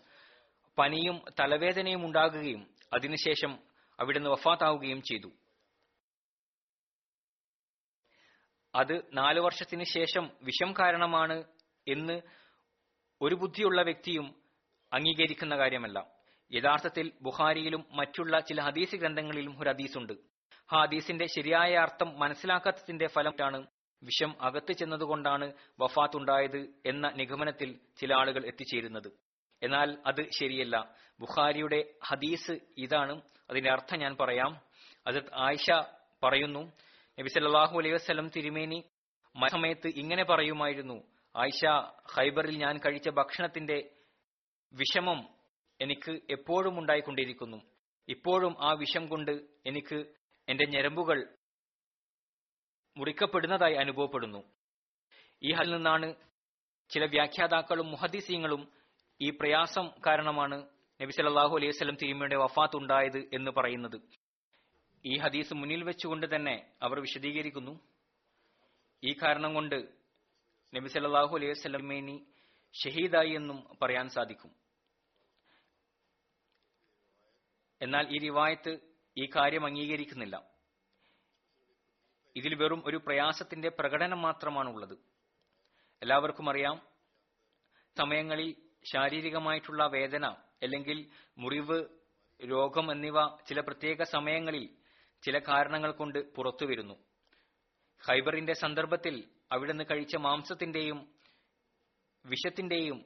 പനിയും തലവേദനയും ഉണ്ടാകുകയും അതിനുശേഷം അവിടുന്ന് വഫാത്താവുകയും ചെയ്തു. അത് നാലു വർഷത്തിന് ശേഷം വിഷം കാരണമാണ് എന്ന് ഒരു ബുദ്ധിയുള്ള വ്യക്തിയും അംഗീകരിക്കുന്ന കാര്യമല്ല. യഥാർത്ഥത്തിൽ ബുഹാരിയിലും മറ്റുള്ള ചില ഹദീസ് ഗ്രന്ഥങ്ങളിലും ഒരു ഹദീസുണ്ട്. ഹദീസിന്റെ ശരിയായ അർത്ഥം മനസ്സിലാക്കാത്തതിന്റെ ഫലമാണ് വിഷം അകത്ത് ചെന്നതുകൊണ്ടാണ് വഫാത്തുണ്ടായത് എന്ന നിഗമനത്തിൽ ചില ആളുകൾ എത്തിച്ചേരുന്നത്. എന്നാൽ അത് ശരിയല്ല. ബുഖാരിയുടെ ഹദീസ് ഇതാണ്. അതിന്റെ അർത്ഥം ഞാൻ പറയാം. അത് ആയിഷ പറയുന്നു നബി സല്ലാഹു അലൈഹി വസ്ലം തിരുമേനി സമയത്ത് ഇങ്ങനെ പറയുമായിരുന്നു ആയിഷ ഹൈബറിൽ ഞാൻ കഴിച്ച ഭക്ഷണത്തിന്റെ വിഷമം എനിക്ക് എപ്പോഴും ഉണ്ടായിക്കൊണ്ടിരിക്കുന്നു. ഇപ്പോഴും ആ വിഷം കൊണ്ട് എനിക്ക് എന്റെ ഞരമ്പുകൾ മുറിക്കപ്പെടുന്നതായി അനുഭവപ്പെടുന്നു. ഈ ഹൽ നിന്നാണ് ചില വ്യാഖ്യാതാക്കളും മുഹദീസീങ്ങളും ഈ പ്രയാസം കാരണമാണ് നബി സല്ലല്ലാഹു അലൈഹി വസല്ലം തിരുമയുടെ വഫാത്ത് ഉണ്ടായത് എന്ന് പറയുന്നത്. ഈ ഹദീസ് മുന്നിൽ വെച്ചുകൊണ്ട് തന്നെ അവർ വിശദീകരിക്കുന്നു. ഈ കാരണം കൊണ്ട് നബി സല്ലല്ലാഹു അലൈഹി സ്വലമേനി ഷഹീദായി എന്നും പറയാൻ സാധിക്കും. എന്നാൽ ഈ റിവായത്ത് ഈ കാര്യം അംഗീകരിക്കുന്നില്ല. ഇതിൽ വെറും ഒരു പ്രയാസത്തിന്റെ പ്രകടനം മാത്രമാണുള്ളത്. എല്ലാവർക്കും അറിയാം സമയങ്ങളിൽ ശാരീരികമായിട്ടുള്ള വേദന അല്ലെങ്കിൽ മുറിവ് രോഗം എന്നിവ ചില പ്രത്യേക സമയങ്ങളിൽ ചില കാരണങ്ങൾ കൊണ്ട് പുറത്തു വരുന്നു. ഹൈബറിന്റെ സന്ദർഭത്തിൽ അവിടുന്ന് കഴിച്ച മാംസത്തിന്റെയും വിഷത്തിന്റെയും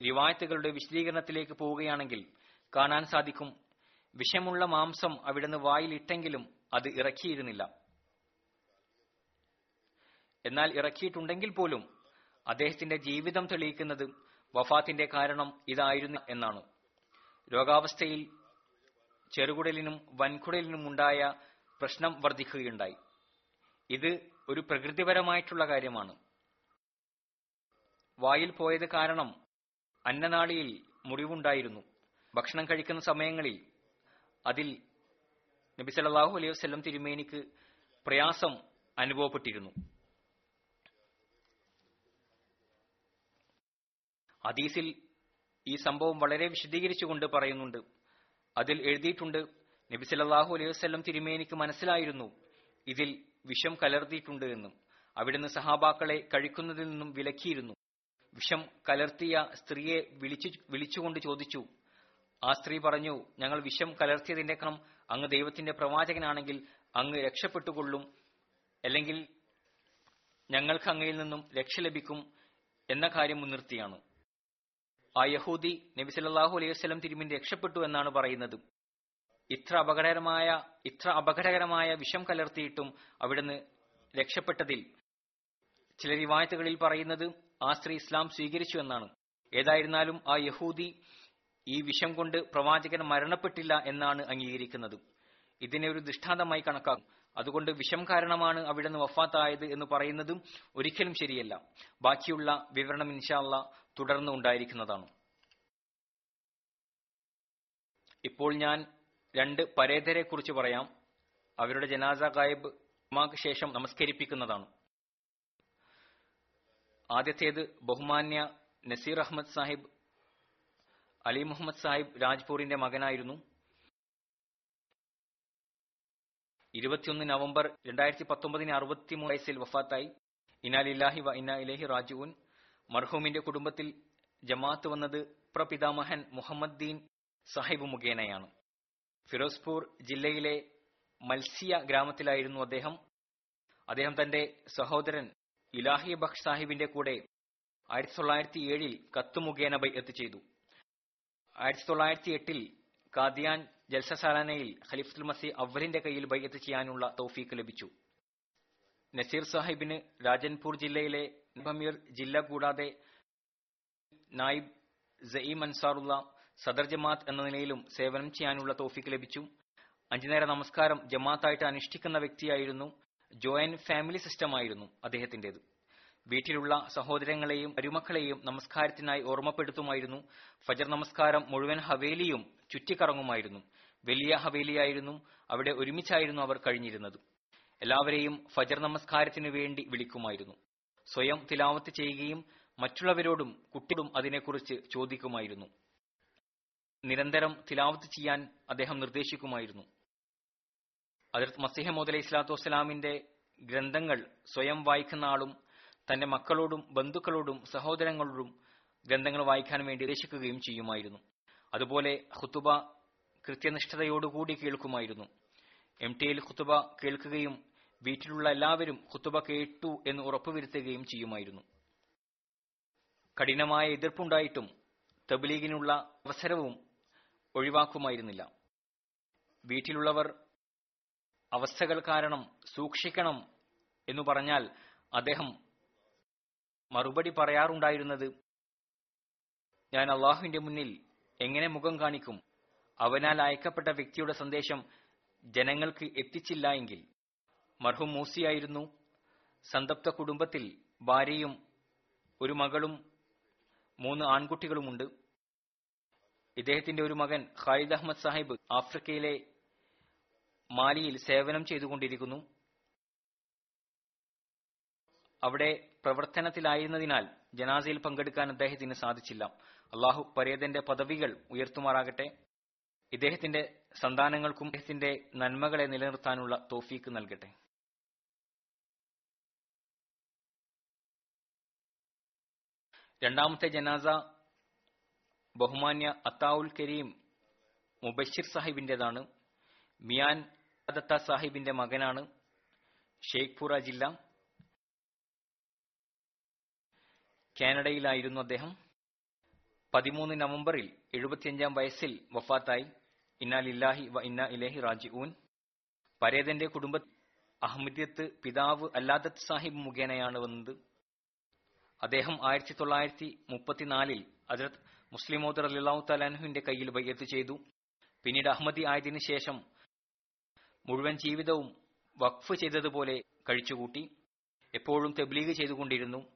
റിവായത്തുകളുടെ വിശദീകരണത്തിലേക്ക് പോവുകയാണെങ്കിൽ കാണാൻ സാധിക്കും വിഷമുള്ള മാംസം അവിടുന്ന് വായിലിട്ടെങ്കിലും അത് ഇറക്കിയിരുന്നില്ല. എന്നാൽ ഇറക്കിയിട്ടുണ്ടെങ്കിൽ പോലും അദ്ദേഹത്തിന്റെ ജീവിതം തെളിയിക്കുന്നത് വഫാത്തിന്റെ കാരണം ഇതായിരുന്നു എന്നാണ്. രോഗാവസ്ഥയിൽ ചെറുകുടലിനും വൻകുടലിനും ഉണ്ടായ പ്രശ്നം വർദ്ധിക്കുകയുണ്ടായി ഇത് ഒരു പ്രകൃതിപരമായിട്ടുള്ള കാര്യമാണ്. വായിൽ പോയത് കാരണം അന്നനാളിയിൽ മുറിവുണ്ടായിരുന്നു. ഭക്ഷണം കഴിക്കുന്ന സമയങ്ങളിൽ അതിൽ നബി സല്ലല്ലാഹു അലൈഹി വസല്ലം തിരുമേനിക്ക് പ്രയാസം അനുഭവപ്പെട്ടിരുന്നു. ഹദീസിൽ ഈ സംഭവം വളരെ വിശദീകരിച്ചുകൊണ്ട് പറയുന്നുണ്ട്. അതിൽ എഴുതിയിട്ടുണ്ട് നബി സല്ലല്ലാഹു അലൈഹി വസല്ലം തിരുമേനിക്ക് മനസ്സിലായിരുന്നു ഇതിൽ വിഷം കലർത്തിയിട്ടുണ്ട് എന്നും അവിടുന്ന് സഹാബാക്കളെ കഴിക്കുന്നതിൽ നിന്നും വിലക്കിയിരുന്നു. വിഷം കലർത്തിയ സ്ത്രീയെ വിളിച്ചു വിളിച്ചുകൊണ്ട് ചോദിച്ചു ആ സ്ത്രീ പറഞ്ഞു ഞങ്ങൾ വിഷം കലർത്തിയതിന്റെ ക്രമം അങ്ങ് ദൈവത്തിന്റെ പ്രവാചകനാണെങ്കിൽ അങ്ങ് രക്ഷപ്പെട്ടുകൊള്ളും അല്ലെങ്കിൽ ഞങ്ങൾക്ക് അങ്ങയിൽ നിന്നും രക്ഷ ലഭിക്കും എന്ന കാര്യം മുൻനിർത്തിയാണ്. ആ യഹൂദി നബി സല്ലല്ലാഹു അലൈഹി വസ്ലം തിരുമിൻ രക്ഷപ്പെട്ടു എന്നാണ് പറയുന്നത്. ഇത്ര അപകടകരമായ ഇത്ര അപകടകരമായ വിഷം കലർത്തിയിട്ടും അവിടുന്ന് രക്ഷപ്പെട്ടതിൽ ചില റിവായത്തുകളിൽ പറയുന്നത് ആ സ്ത്രീ ഇസ്ലാം സ്വീകരിച്ചു എന്നാണ്. ഏതായിരുന്നാലും ആ യഹൂദി ഈ വിഷം കൊണ്ട് പ്രവാചകൻ മരണപ്പെട്ടില്ല എന്നാണ് അംഗീകരിക്കുന്നത്. ഇതിനെ ഒരു ദൃഷ്ടാന്തമായി കണക്കാക്കും. അതുകൊണ്ട് വിഷം കാരണമാണ് അവിടുന്ന് വഫാത്തായത് എന്ന് പറയുന്നതും ഒരിക്കലും ശരിയല്ല. ബാക്കിയുള്ള വിവരണം ഇൻഷാല്ല തുടർന്ന് ഉണ്ടായിരിക്കുന്നതാണ് ഇപ്പോൾ ഞാൻ രണ്ട് പരേതരെ കുറിച്ച് പറയാം. അവരുടെ ജനാസ ഗായബ് ഇമാക്ക് ശേഷം നമസ്കരിപ്പിക്കുന്നതാണ്. ആദ്യത്തേത് ബഹുമാന്യ നസീർ അഹമ്മദ് സാഹിബ് അലി മുഹമ്മദ് സാഹിബ് രാജ്പൂരിന്റെ മകനായിരുന്നു. ഇരുപത്തിയൊന്ന് നവംബർ രണ്ടായിരത്തി പത്തൊമ്പതിന് അറുപത്തിമൂന്ന് വയസ്സിൽ വഫാത്തായി. ഇനാലില്ലാഹി വ ഇന്ന ഇലഹി റാജുവിൻ മർഹൂമിന്റെ കുടുംബത്തിൽ ജമാഅത്ത് വന്നത് പ്രപിതാമഹൻ മുഹമ്മദ് ദീൻ സാഹിബ് മുഖേനയാണ്. ഫിറോസ്പൂർ ജില്ലയിലെ മത്സ്യ ഗ്രാമത്തിലായിരുന്നു അദ്ദേഹം. അദ്ദേഹം തന്റെ സഹോദരൻ ഇലാഹി ബഖ് സാഹിബിന്റെ കൂടെ ആയിരത്തി തൊള്ളായിരത്തി ഏഴിൽ കത്ത് മുഖേന ബൈഅത്ത് ചെയ്തു. ആയിരത്തി തൊള്ളായിരത്തി എട്ടിൽ കാദിയാൻ ജൽസസാലാനയിൽ ഖലീഫുൽ മസി അവലിന്റെ കയ്യിൽ ബൈഅത്ത് ചെയ്യാനുള്ള തൗഫീക്ക് ലഭിച്ചു. നസീർ സാഹിബിന് രാജൻപൂർ ജില്ലയിലെ ബമീർ ജില്ല കൂടാതെ നായിബ് സയീം അൻസാറുള്ള സദർ ജമാഅത്ത് എന്ന നിലയിലും സേവനം ചെയ്യാനുള്ള തോഫിക്ക് ലഭിച്ചു. അഞ്ചു നേര നമസ്കാരം ജമാഅത്തായിട്ട് അനുഷ്ഠിക്കുന്ന വ്യക്തിയായിരുന്നു ജോയിന്റ് ഫാമിലി സിസ്റ്റമായിരുന്നു അദ്ദേഹത്തിന്റേത് വീട്ടിലുള്ള സഹോദരങ്ങളെയും അരുമക്കളെയും നമസ്കാരത്തിനായി ഓർമ്മപ്പെടുത്തുമായിരുന്നു. ഫജർ നമസ്കാരം മുഴുവൻ ഹവേലിയും ചുറ്റിക്കറങ്ങുമായിരുന്നു. വലിയ ഹവേലിയായിരുന്നു. അവിടെ ഒരുമിച്ചായിരുന്നു അവർ കഴിഞ്ഞിരുന്നത്. എല്ലാവരെയും ഫജർ നമസ്കാരത്തിനു വേണ്ടി വിളിക്കുമായിരുന്നു. സ്വയം തിലാവത്ത് ചെയ്യുകയും മറ്റുള്ളവരോടും കുട്ടികളും അതിനെക്കുറിച്ച് ചോദിക്കുമായിരുന്നു. നിരന്തരം തിലാവത്ത് ചെയ്യാൻ അദ്ദേഹം നിർദ്ദേശിക്കുമായിരുന്നു. അതിർത്ത് മസിഹമോദ് അലൈഹി സ്വലാത്തു വസ്സലാമിന്റെ ഗ്രന്ഥങ്ങൾ സ്വയം വായിക്കുന്ന ആളും തന്റെ മക്കളോടും ബന്ധുക്കളോടും സഹോദരങ്ങളോടും ഗ്രന്ഥങ്ങൾ വായിക്കാൻ വേണ്ടി നിർദ്ദേശിക്കുകയും ചെയ്യുമായിരുന്നു. അതുപോലെ ഹുത്തുബ കൃത്യനിഷ്ഠതയോടുകൂടി കേൾക്കുമായിരുന്നു. എം ടിയിൽ ഹുത്തുബ കേൾക്കുകയും വീട്ടിലുള്ള എല്ലാവരും ഖുത്തുബ കേട്ടു എന്ന് ഉറപ്പുവരുത്തുകയും ചെയ്യുമായിരുന്നു. കഠിനമായ എതിർപ്പുണ്ടായിട്ടും തബ്ലീഗിനുള്ള അവസരവും ഒഴിവാക്കുമായിരുന്നില്ല. വീട്ടിലുള്ളവർ അവസ്ഥകൾ കാരണം സൂക്ഷിക്കണം എന്നു പറഞ്ഞാൽ അദ്ദേഹം മറുപടി പറയാറുണ്ടായിരുന്നത് ഞാൻ അള്ളാഹുവിന്റെ മുന്നിൽ എങ്ങനെ മുഖം കാണിക്കും? അവനാൽ അയക്കപ്പെട്ട വ്യക്തിയുടെ സന്ദേശം ജനങ്ങൾക്ക് എത്തിച്ചില്ല എങ്കിൽ മർഹൂം മൂസിയായിരുന്നു. സന്തപ്ത കുടുംബത്തിൽ ഭാര്യയും ഒരു മകളും മൂന്ന് ആൺകുട്ടികളുമുണ്ട്. ഇദ്ദേഹത്തിന്റെ ഒരു മകൻ ഖാലിദ് അഹമ്മദ് സാഹിബ് ആഫ്രിക്കയിലെ മാലിയിൽ സേവനം ചെയ്തുകൊണ്ടിരിക്കുന്നു. അവിടെ പ്രവർത്തനത്തിലായിരുന്നതിനാൽ ജനാസയിൽ പങ്കെടുക്കാൻ അദ്ദേഹത്തിന് സാധിച്ചില്ല. അള്ളാഹു പരേതന്റെ പദവികൾ ഉയർത്തുമാറാകട്ടെ. ഇദ്ദേഹത്തിന്റെ സന്താനങ്ങൾക്കും ഇദ്ദേഹത്തിന്റെ നന്മകളെ നിലനിർത്താനുള്ള തോഫീക്ക് നൽകട്ടെ. രണ്ടാമത്തെ ജനാസ ബഹുമാന്യ അത്താവുൽ കരീം മുബഷിർ സാഹിബിന്റേതാണ്. മിയാൻ അദത്ത സാഹിബിന്റെ മകനാണ്. ഷെയ്ഖ്പുറ ജില്ല. കാനഡയിലായിരുന്നു അദ്ദേഹം. പതിമൂന്ന് നവംബറിൽ എഴുപത്തിയഞ്ചാം വയസ്സിൽ വഫാത്തായി. ഇന്നാലില്ലാഹി വ ഇന്ന ഇലേഹി റാജിഊൻ. പരേതന്റെ കുടുംബ അഹമ്മദിയത്ത് പിതാവ് അല്ലാദത്ത് സാഹിബ് മുഖേനയാണ് വന്നത്. അദ്ദേഹം ആയിരത്തി തൊള്ളായിരത്തി മുപ്പത്തിനാലിൽ അജറത് മുസ്ലിമോദർ അലിള്ളാഹു തലാൻഹുവിന്റെ കയ്യിൽ ബയ്യത്ത് ചെയ്തു. പിന്നീട് അഹമ്മദി ആയതിനു ശേഷം മുഴുവൻ ജീവിതവും വഖഫ് ചെയ്തതുപോലെ കഴിച്ചുകൂട്ടി. എപ്പോഴും തെബ്ലീഗ് ചെയ്തുകൊണ്ടിരുന്നു.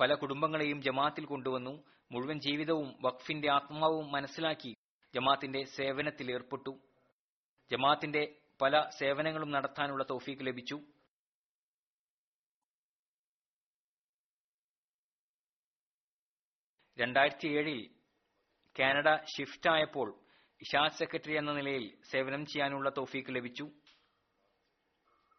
പല കുടുംബങ്ങളെയും ജമാത്തിൽ കൊണ്ടുവന്നു. മുഴുവൻ ജീവിതവും വഖഫിന്റെ ആത്മാവും മനസ്സിലാക്കി ജമാഅത്തിന്റെ സേവനത്തിൽ ഏർപ്പെട്ടു. ജമാത്തിന്റെ പല സേവനങ്ങളും നടത്താനുള്ള തൗഫീക്ക് ലഭിച്ചു. രണ്ടായിരത്തി ഏഴിൽ കാനഡ ഷിഫ്റ്റ് ആയപ്പോൾ ഇഷാ സെക്രട്ടറി എന്ന നിലയിൽ സേവനം ചെയ്യാനുള്ള തൗഫീക്ക് ലഭിച്ചു.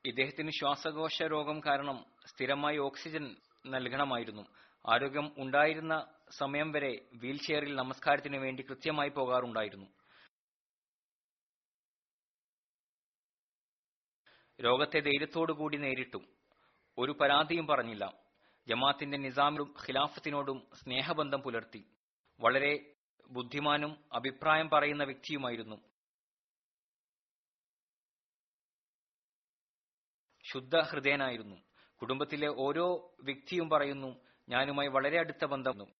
ഇദ്ദേഹത്തിന് ശ്വാസകോശ രോഗം കാരണം സ്ഥിരമായി ഓക്സിജൻ നൽകണമായിരുന്നു. ആരോഗ്യം ഉണ്ടായിരുന്ന സമയം വരെ വീൽചെയറിൽ നമസ്കാരത്തിന് വേണ്ടി കൃത്യമായി പോകാറുണ്ടായിരുന്നു. രോഗത്തെ ധൈര്യത്തോടുകൂടി നേരിട്ടു ഒരു പരാതിയും പറഞ്ഞില്ല. ജമാഅത്തിന്റെ നിസാമിലും ഖിലാഫത്തിനോടും സ്നേഹബന്ധം പുലർത്തി. വളരെ ബുദ്ധിമാനും അഭിപ്രായം പറയുന്ന വ്യക്തിയുമായിരുന്നു. ശുദ്ധ ഹൃദയനായിരുന്നു. കുടുംബത്തിലെ ഓരോ വ്യക്തിയും പറയുന്നു ഞാനുമായി വളരെ അടുത്ത ബന്ധം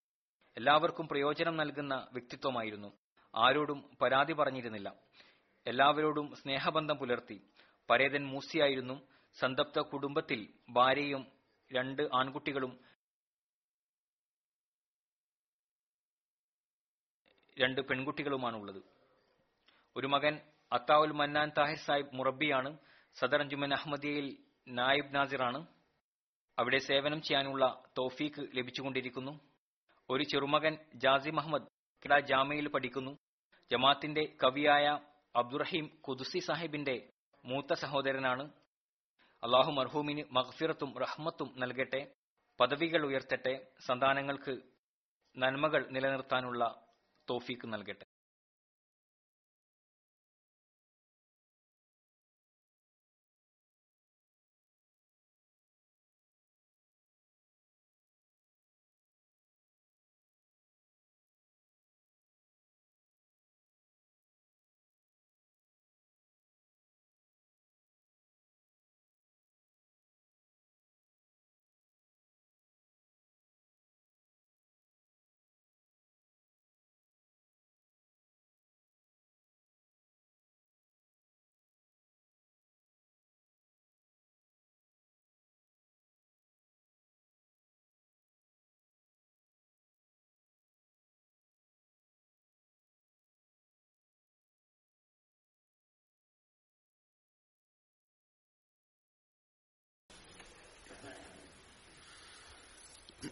എല്ലാവർക്കും പ്രയോജനം നൽകുന്ന വ്യക്തിത്വമായിരുന്നു. ആരോടും പരാതി പറഞ്ഞിരുന്നില്ല. എല്ലാവരോടും സ്നേഹബന്ധം പുലർത്തി. പരേതൻ മൂസിയായിരുന്നു. സന്തപ്ത കുടുംബത്തിൽ ഭാര്യയും രണ്ട് ആൺകുട്ടികളും രണ്ട് പെൺകുട്ടികളുമാണ് ഉള്ളത് ഒരു മകൻ അത്താവുൽ മന്നാൻ താഹിർ സാഹിബ് മുറബിയാണ് സദർ അഞ്ജുമൻ അഹമ്മദിയയിൽ നായിബ് നാസിറാണ്. അവിടെ സേവനം ചെയ്യാനുള്ള തോഫീക്ക് ലഭിച്ചുകൊണ്ടിരിക്കുന്നു. ഒരു ചെറുമകൻ ജാസി അഹമ്മദ് കിട ജാമയിൽ പഠിക്കുന്നു. ജമാത്തിന്റെ കവിയായ അബ്ദുറഹീം കുദുസി സാഹിബിന്റെ മൂത്ത സഹോദരനാണ്. അള്ളാഹു മർഹൂമിന് മഹഫിറത്തും റഹ്മത്തും നൽകട്ടെ. പദവികൾ ഉയർത്തട്ടെ. സന്താനങ്ങൾക്ക് നന്മകൾ നിലനിർത്താനുള്ള തോഫീക്ക് നൽകട്ടെ.